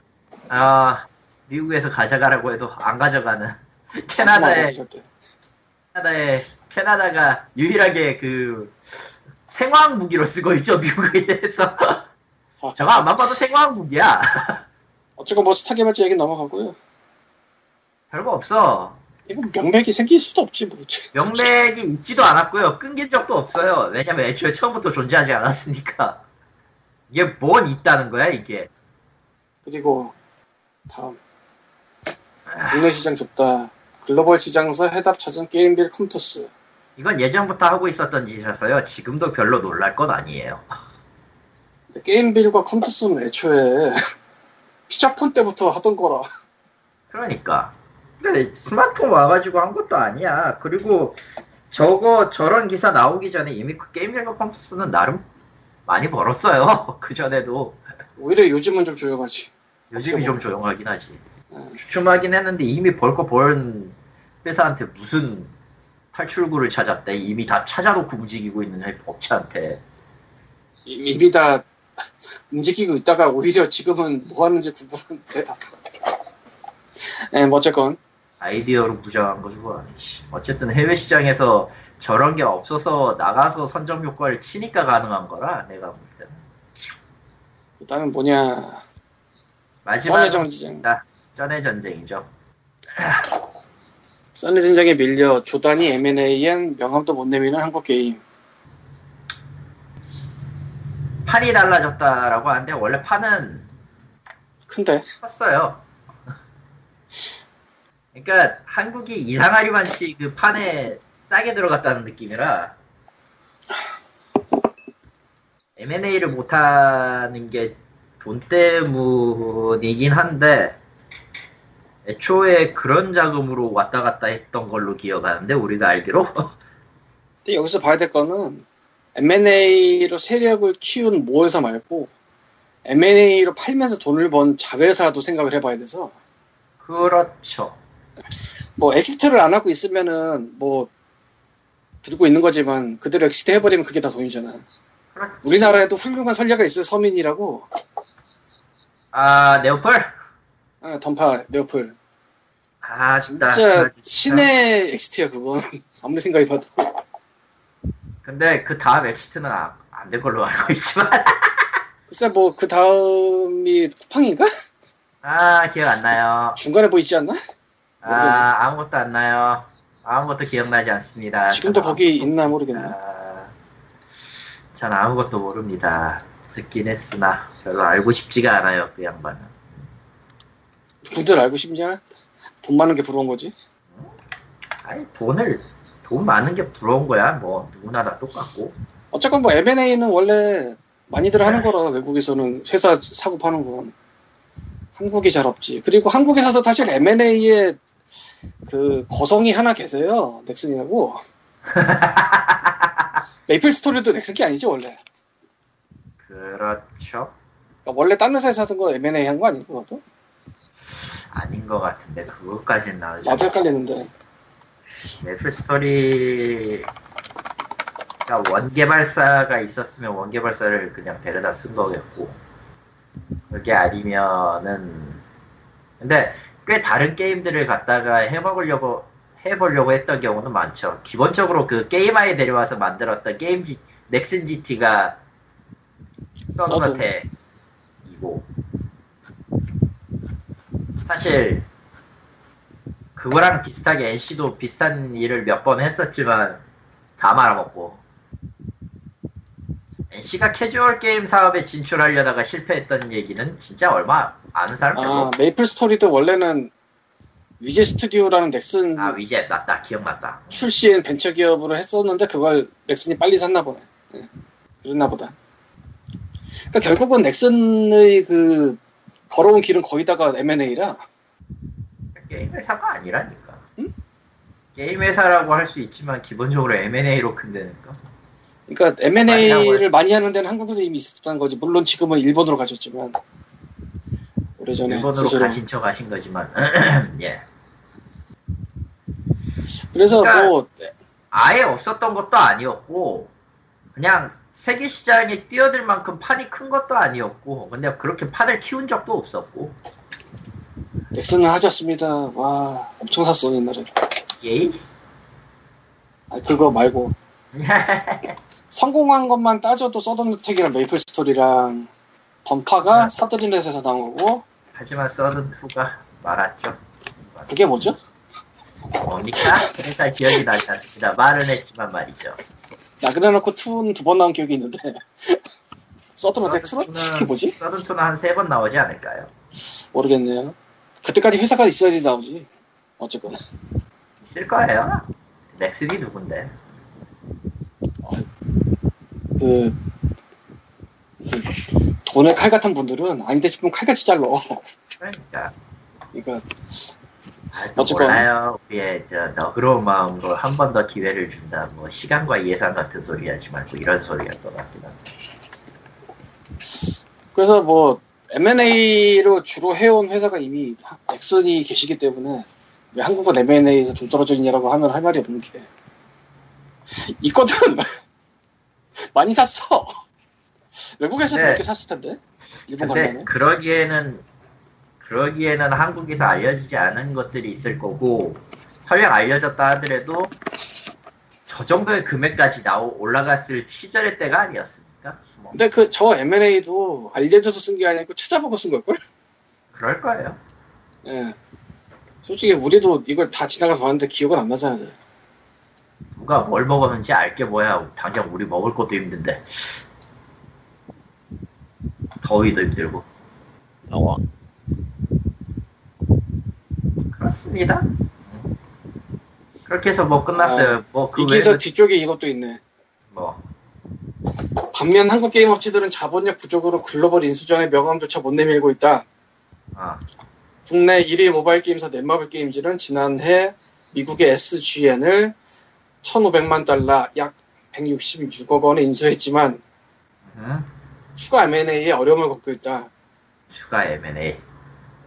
아 미국에서 가져가라고 해도 안 가져가는 캐나다의 캐나다의 캐나다가 유일하게 그 생화학 무기로 쓰고 있죠 미국에 대해서. 저거 안만 봐도 생화학 무기야. 어쨌건 뭐 스타 개발자 얘기 넘어가고요. 별거 없어 이건 명맥이 생길 수도 없지 뭐. 명맥이 있지도 않았고요. 끊긴 적도 없어요. 왜냐면 애초에 처음부터 존재하지 않았으니까. 이게 뭔 있다는 거야 이게? 그리고 다음. 국내 시장 좁다. 글로벌 시장에서 해답 찾은 게임빌 컴투스. 이건 예전부터 하고 있었던 짓이라서요. 지금도 별로 놀랄 것 아니에요. 게임빌과 컴투스는 애초에 피자폰 때부터 하던 거라. 그러니까. 근데 스마트폰 와가지고 한 것도 아니야. 그리고 저거 저런 기사 나오기 전에 이미 그 게임일과 컴퓨터는 나름 많이 벌었어요. 그 전에도 오히려 요즘은 좀 조용하지 요즘이 좀 조용하긴 하지. 음. 주춤하긴 했는데 이미 벌 거 벌은 회사한테 무슨 탈출구를 찾았대. 이미 다 찾아놓고 움직이고 있는 업체한테. 이미 이미 다 움직이고 있다가 오히려 지금은 뭐 하는지 궁금한데. 네, 뭐 어쨌건. 아이디어로 부정한 거죠. 그거. 씨. 어쨌든 해외 시장에서 저런 게 없어서 나가서 선점 효과를 치니까 가능한 거라 내가 볼 때는. 일단은 뭐냐. 마지막 뻔의 정지장. 전의 전쟁이죠. 써니 전쟁에 밀려 조단이 M&A엔 명함도 못 내미는 한국 게임. 판이 달라졌다라고 하는데 원래 판은 큰데. 컸어요. 그러니까 한국이 이상하리만치 그 판에 싸게 들어갔다는 느낌이라 M&A를 못하는 게 돈 때문이긴 한데 애초에 그런 자금으로 왔다 갔다 했던 걸로 기억하는데 우리가 알기로 근데 여기서 봐야 될 거는 M&A로 세력을 키운 모회사 말고 M&A로 팔면서 돈을 번 자회사도 생각을 해봐야 돼서 그렇죠. 뭐 exit를 안 하고 있으면은 뭐 들고 있는 거지만 그대로 exit 해버리면 그게 다 돈이잖아. 그렇지. 우리나라에도 훌륭한 선례가 있어요. 허민이라고 아 네오플? 아, 던파 네오플 아 진짜 진짜 그- 신의 exit야 그건 아무리 생각해 봐도 근데 그 다음 exit는 안될 걸로 알고 있지만 글쎄 뭐 그 다음이 쿠팡인가? 아 기억 안 나요. 중간에 뭐 있지 않나? 아 아무것도 안 나요. 아무것도 기억나지 않습니다. 지금도 거기 있나 모르겠네. 아, 전 아무것도 모릅니다. 듣긴 했으나 별로 알고 싶지가 않아요 그 양반은. 누구들 알고 싶냐? 돈 많은 게 부러운 거지. 아니 돈을 돈 많은 게 부러운 거야 뭐 누구나 다 똑같고. 어쨌건 뭐 M&A는 원래 많이들 하는 거라 외국에서는 회사 사고 파는 건 한국이 잘 없지. 그리고 한국에서도 사실 M&A에 그 거성이 하나 계세요. 넥슨이라고. 메이플 스토리도 넥슨 게 아니지 원래. 그렇죠. 그러니까 원래 다른 회사에서 하던 거 M&A 한 거 아니고 그것도? 아닌 것 같은데 그것까지는 나오지. 나도 헷갈리는데. 메이플 스토리가 원개발사가 있었으면 원개발사를 그냥 데려다 쓴 거겠고 그게 아니면은 근데 꽤 다른 게임들을 갖다가 해먹으려고 해보려고 했던 경우는 많죠. 기본적으로 그 게임아에 데려와서 만들었던 게임 G, 넥슨 GT가 서든어택이고. 사실 그거랑 비슷하게 NC도 비슷한 일을 몇 번 했었지만 다 말아먹고 NC가 캐주얼 게임 사업에 진출하려다가 실패했던 얘기는 진짜 얼마 아는 사람 별로 아 메이플 스토리도 원래는 위젯 스튜디오라는 넥슨 아 위젯 맞다 기억났다 출신인 벤처 기업으로 했었는데 그걸 넥슨이 빨리 샀나 보네. 예, 그랬나 보다. 그러니까 결국은 넥슨의 그 걸어온 길은 거의 다가 M&A라 게임 회사가 아니라니까 응? 게임 회사라고 할 수 있지만 기본적으로 M&A로 큰다니까 그러니까 M&A를. 많이 하는 데는 한국에도 이미 있었던 거지. 물론 지금은 일본으로 가셨지만 오래전에 일본으로 스스로. 가신 척 하신 거지만 예 그래서 그러니까 뭐 아예 없었던 것도 아니었고 그냥 세계 시장에 뛰어들 만큼 판이 큰 것도 아니었고 근데 그렇게 판을 키운 적도 없었고 넥슨은 하셨습니다. 와 엄청 샀어 옛날에. 예 아 그거 말고 성공한 것만 따져도 서든어택이랑 메이플 스토리랑 던파가 네. 사드린넷에서 나온 거고 하지만 서든2가 말았죠 그게 뭐죠? 뭡니까? 회사 기억이 나지 않습니다 말은 했지만 말이죠 나 그래놓고 2는 두 번 나온 기억이 있는데 서든어택 2는? 그게 뭐지? 서든2는 한 세 번 나오지 않을까요? 모르겠네요 그때까지 회사가 있어야지 나오지 어쨌거나 있을 거예요 넥슨이 누군데 그, 그 돈에 칼 같은 분들은 아니다 싶으면 칼같이 잘라 그러니까 그러니까 아, 또 어쨌건. 몰라요. 우리의 저 너그러운 마음으로 한 번 더 기회를 준다. 뭐 시간과 예산 같은 소리 하지 말고 이런 소리 할것 같긴 한데. 그래서 뭐 M&A로 주로 해온 회사가 이미 넥슨이 계시기 때문에 왜 한국은 M&A에서 좀 떨어져 있냐라고 하면 할 말이 없는 게 있거든. 많이 샀어. 외국에서도 네. 몇개 샀을 텐데. 일본 근데 가면은. 그러기에는 그러기에는 한국에서 알려지지 않은 것들이 있을 거고 설령 알려졌다 하더라도 저 정도의 금액까지 나오 올라갔을 시절의 때가 아니었으니까 뭐 근데 그 저 M&A도 알려져서 쓴 게 아니고 찾아보고 쓴 걸걸? 그럴 거예요. 예. 솔직히 우리도 이걸 다 지나가 봤는데 기억은 안 나잖아. 누가 뭘 먹었는지 알게 뭐야. 당장 우리 먹을 것도 힘든데 더위도 힘들고 영어. 그렇습니다. 음. 그렇게 해서 뭐 끝났어요. 뭐그 이 기사 외에는 뒤쪽에 이것도 있네. 뭐 반면 한국 게임 업체들은 자본력 부족으로 글로벌 인수전의 명함조차 못 내밀고 있다. 아, 국내 1위 모바일 게임사 넷마블 게임즈는 지난해 미국의 SGN을 1,500만 달러 약 166억 원에 인수했지만 음, 추가 M&A에 어려움을 겪고 있다. 추가 M&A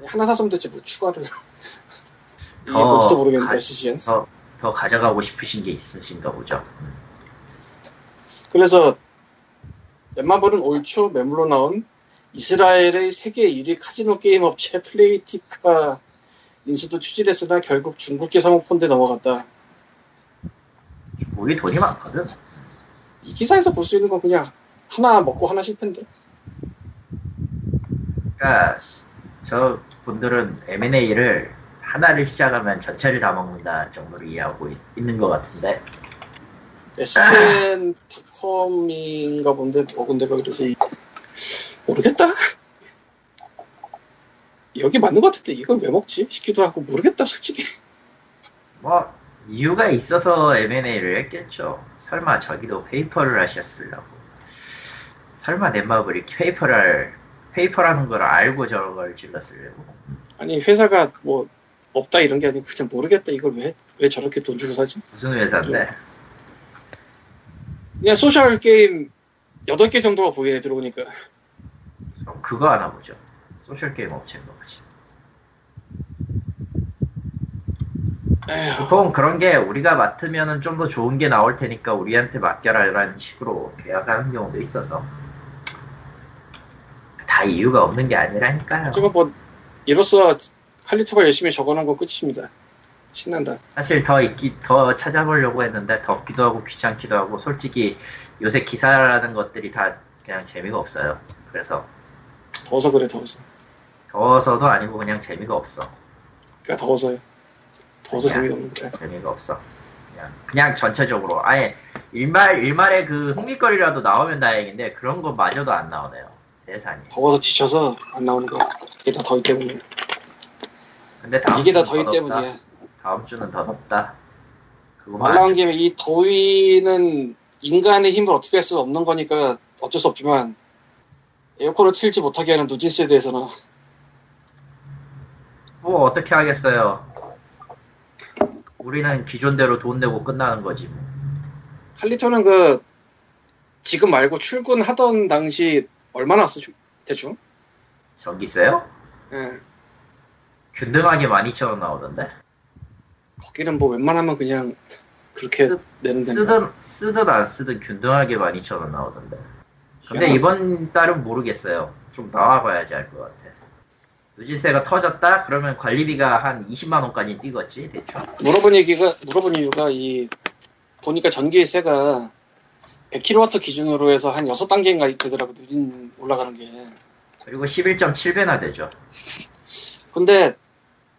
하나 샀으면 되지 뭐 추가를 이게 더 뭔지도 모르겠는데 가- SGN. 더, 더 가져가고 싶으신 게 있으신가 보죠. 음. 그래서 넷마블은 올 초 매물로 나온 이스라엘의 세계 1위 카지노 게임 업체 플레이티카 인수도 추진했으나 결국 중국계 사모펀드에 넘어갔다. 우리 돈이 많거든. 이 기사에서 볼 수 있는 건 그냥 하나 먹고 하나 실패인데. 그러니까 저 분들은 M&A를 하나를 시작하면 전체를 다 먹는다 정도로 이해하고 있, 있는 것 같은데 SGN 닷컴인가 본데 뭐 근데 그래서 이- 모르겠다. 여기 맞는 것 같은데 이걸 왜 먹지? 싶기도 하고 모르겠다 솔직히. 뭐 이유가 있어서 M&A를 했겠죠. 설마 저기도 페이퍼를 하셨으려고. 설마 넷마블이 paper를 paper라는 걸 알고 저걸 질렀으려고. 아니 회사가 뭐 없다 이런 게 아니고 그냥 모르겠다 이걸 왜 왜 저렇게 돈 주고 사지? 무슨 회사인데? 그냥 social 게임 8개 정도가 보이네 들어오니까 그럼 그거 하나 보죠. social 게임 업체인가 보지. 에휴 보통 그런 게 우리가 맡으면은 좀 더 좋은 게 나올 테니까 우리한테 맡겨라라는 식으로 계약하는 경우도 있어서 다 이유가 없는 게 아니라니까요. 지금 뭐 이로써 칼리토가 열심히 적어놓은 건 끝입니다 신난다 사실 더 있기 더 찾아보려고 했는데 덥기도 하고 귀찮기도 하고 솔직히 요새 기사라는 것들이 다 그냥 재미가 없어요. 그래서 더워서 그래 더워서 더워서도 아니고 그냥 재미가 없어. 그러니까 더워서요 더워서 아니야. 재미가 없는 거야 재미가 없어. 그냥, 그냥 전체적으로 아예 일말 일말에 그 흥미거리라도 나오면 다행인데 그런 거 마저도 안 나오네요. 세상에. 더워서 지쳐서 안 나오는 거야 이게 다 더위 때문에 근데 다음 이게 다 주는 더위 더. 때문이야 다음 주는 더 덥다. 그거 말 나온 김에 이 더위는 인간의 힘을 어떻게 할 수 없는 거니까 어쩔 수 없지만 에어컨을 틀지 못하게 하는 누진스에 대해서는 뭐 어떻게 하겠어요. 우리는 기존대로 돈 내고 끝나는 거지. 뭐. 칼리토는 그 지금 말고 출근하던 당시 얼마나 주- 대충? 전기세요? 예. 균등하게 12,000원 나오던데. 거기는 뭐 웬만하면 그냥 그렇게 쓰- 내는 데는 쓰든 쓰든 안 쓰든 균등하게 12,000원 나오던데. 근데. 이번 달은 모르겠어요. 좀 나와봐야지 알 것 같아. 누진세가 터졌다? 그러면 관리비가 한 20만 원까지 뛰겠지 대충. 물어본 얘기가 물어본 이유가 이 보니까 전기세가 100kW 기준으로 해서 한 6단계인가 되더라고 누진 올라가는 게. 그리고 11.7배나 되죠. 근데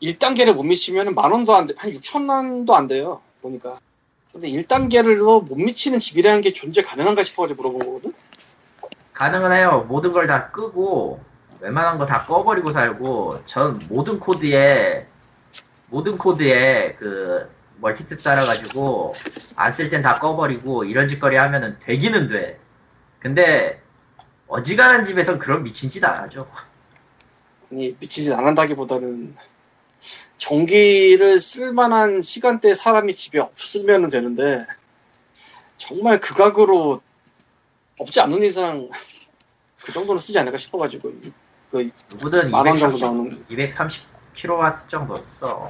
1단계를 못 미치면 만 원도 안 돼, 한 6천 원도 안 돼요. 보니까. 근데 1단계를로 못 미치는 집이라는 게 존재 가능한가 싶어가지고 물어본 거거든? 가능은 해요. 모든 걸 다 끄고 웬만한 거 다 꺼버리고 살고 전 모든 코드에 모든 코드에 그 멀티탭 따라가지고 안 쓸 땐 다 꺼버리고 이런 짓거리 하면은 되기는 돼. 근데 어지간한 집에선 그런 미친 짓 안 하죠. 아니, 미치진 않는다기보다는 전기를 쓸만한 시간대에 사람이 집에 없으면 되는데 정말 극악으로 없지 않는 이상 그 정도는 쓰지 않을까 싶어가지고 유- 그 누구든 만원 정도 230, 나오는 230kW 정도 써.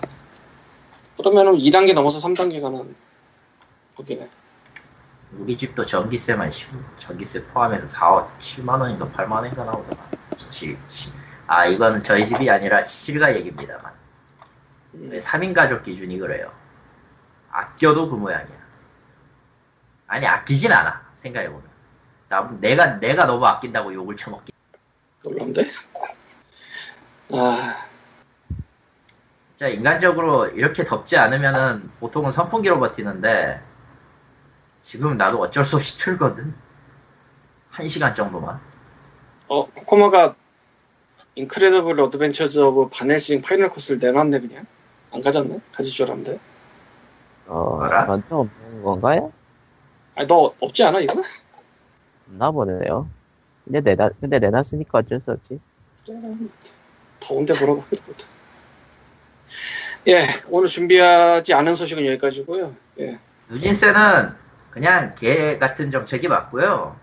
그러면은 2단계 넘어서 3단계 가 는 거기네 우리 집도 전기세만 10, 전기세 포함해서 4, 7만 원인가 8만 원인가 나오더만. 7, 7. 아 이거는 저희 집이 아니라 실가 얘기입니다만. 음, 3인 가족 기준이 그래요. 아껴도 그 모양이야. 아니 아끼진 않아 생각해보면. 나, 내가 내가 너무 아낀다고 욕을 쳐먹기. 놀라운데? 아, 진짜 인간적으로 이렇게 덥지 않으면은 보통은 선풍기로 버티는데 지금 나도 어쩔 수 없이 틀거든. 한 시간 정도만. 어, 코코마가 Incredible Adventures of Van Helsing Final Cut을 내놨네 그냥 안 가졌네? 가질 줄 알았는데 어? 전혀 없는 건가요? 아니 너 없지 않아 이거? 없나 보네요. 근데 내다, 근데 내놨으니까 어쩔 수 없지. 더운데 뭐라고 하기도 못해 예 오늘 준비하지 않은 소식은 여기까지고요 예 누진세는 그냥 개 같은 정책이 맞고요.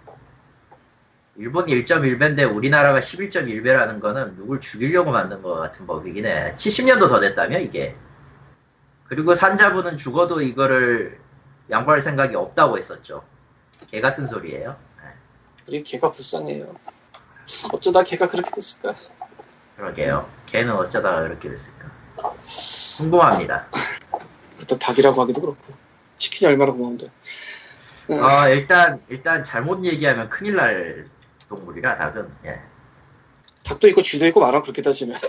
일본 1.1배인데 우리나라가 11.1배라는 거는 누굴 죽이려고 만든 것 같은 법이긴 해. 70년도 더 됐다며 이게. 그리고 산자부는 죽어도 이거를 양보할 생각이 없다고 했었죠. 개 같은 소리예요. 네, 우리 개가 불쌍해요 어쩌다 개가 그렇게 됐을까 그러게요. 개는 어쩌다가 그렇게 됐을까. 궁금합니다. 그것도 닭이라고 하기도 그렇고 치킨이 얼마나 고마운데 예. 어, 일단 일단 잘못 얘기하면 큰일 날 동물이라 닭은 예. 닭도 있고 쥐도 있고 많아 그렇게 따지면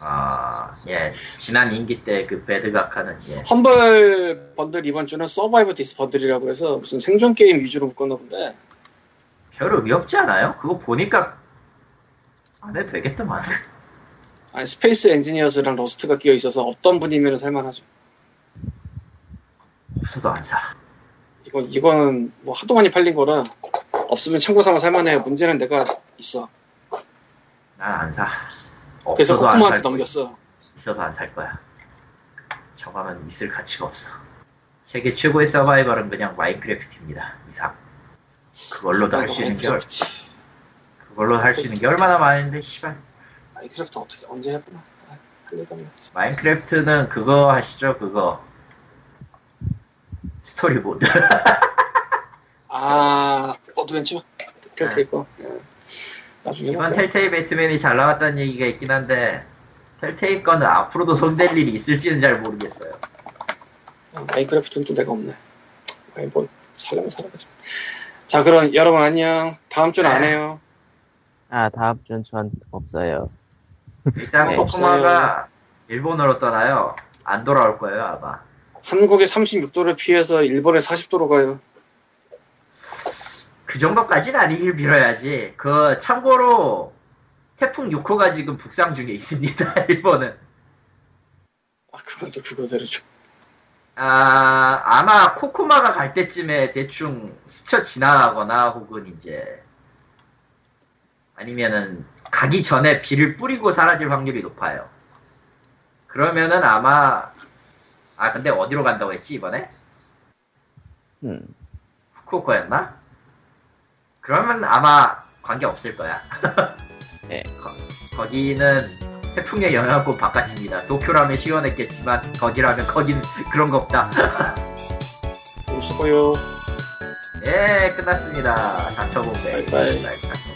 아, 예. 지난 임기 때 그 배드각하는 예. Humble Bundle 이번 주는 Survive This Bundle이라고 해서 무슨 생존 게임 위주로 묶었나 본데 별 의미 없지 않아요? 그거 보니까 안 해도 되겠더만. 아니 Space Engineers랑 Rust가 끼어 있어서 없던 분이면 살만하죠 없어도 안 사. 이건 이거는 뭐 하도 많이 팔린 거라 없으면 참고 삼아 살만해요 문제는 내가 있어 난 안 사. 그래서 코코마한테. 넘겼어 있어도 안 살 거야. 저거는 있을 가치가 없어. 세계 최고의 서바이벌은 그냥 마인크래프트입니다. 이상. 그걸로도 할 수 있는 게 얼, 그걸로 할 수 있는 게 얼마나 많은데, 씨발. 마인크래프트 어떻게 언제 해보나 아, 마인크래프트는 그거 하시죠, 그거. Story Mode. 아 adventure 네. Telltale 거 예. 나중에 이번. Telltale Batman이 잘 나왔다는 얘기가 있긴 한데, Telltale 거는 앞으로도 손댈 일이 있을지는 잘 모르겠어요. 아, Minecraft는 또 내가 없네 아니 뭐 살려면 살아가지 자 그럼 여러분 안녕 다음 주는 안 네. 해요 아, 다음 주는 전 없어요. 일단 네. 코코마가 일본으로 떠나요. 안 돌아올 거예요, 아마. 한국에 36도를 피해서 일본에 40도로 가요 그 정도까지는 아니길 빌어야지. 그 참고로 태풍 6호가 지금 북상 중에 있습니다. 일본은. 아 그건 또 그거대로 좀 아 아마 코코마가 갈 때쯤에 대충 스쳐 지나가거나 혹은 이제 아니면은 가기 전에 비를 뿌리고 사라질 확률이 높아요. 그러면은 아마 아 근데 어디로 간다고 했지 이번에? 음. 후쿠오카였나? 그러면 아마 관계 없을 거야. 네. 거, 기는 태풍의 영향권 바깥입니다. 도쿄라면 시원했겠지만 거기라면 거긴 그런 거 없다. 좀 수고요 예, 끝났습니다. 닥쳐본 배. 바이바이. 닥쳐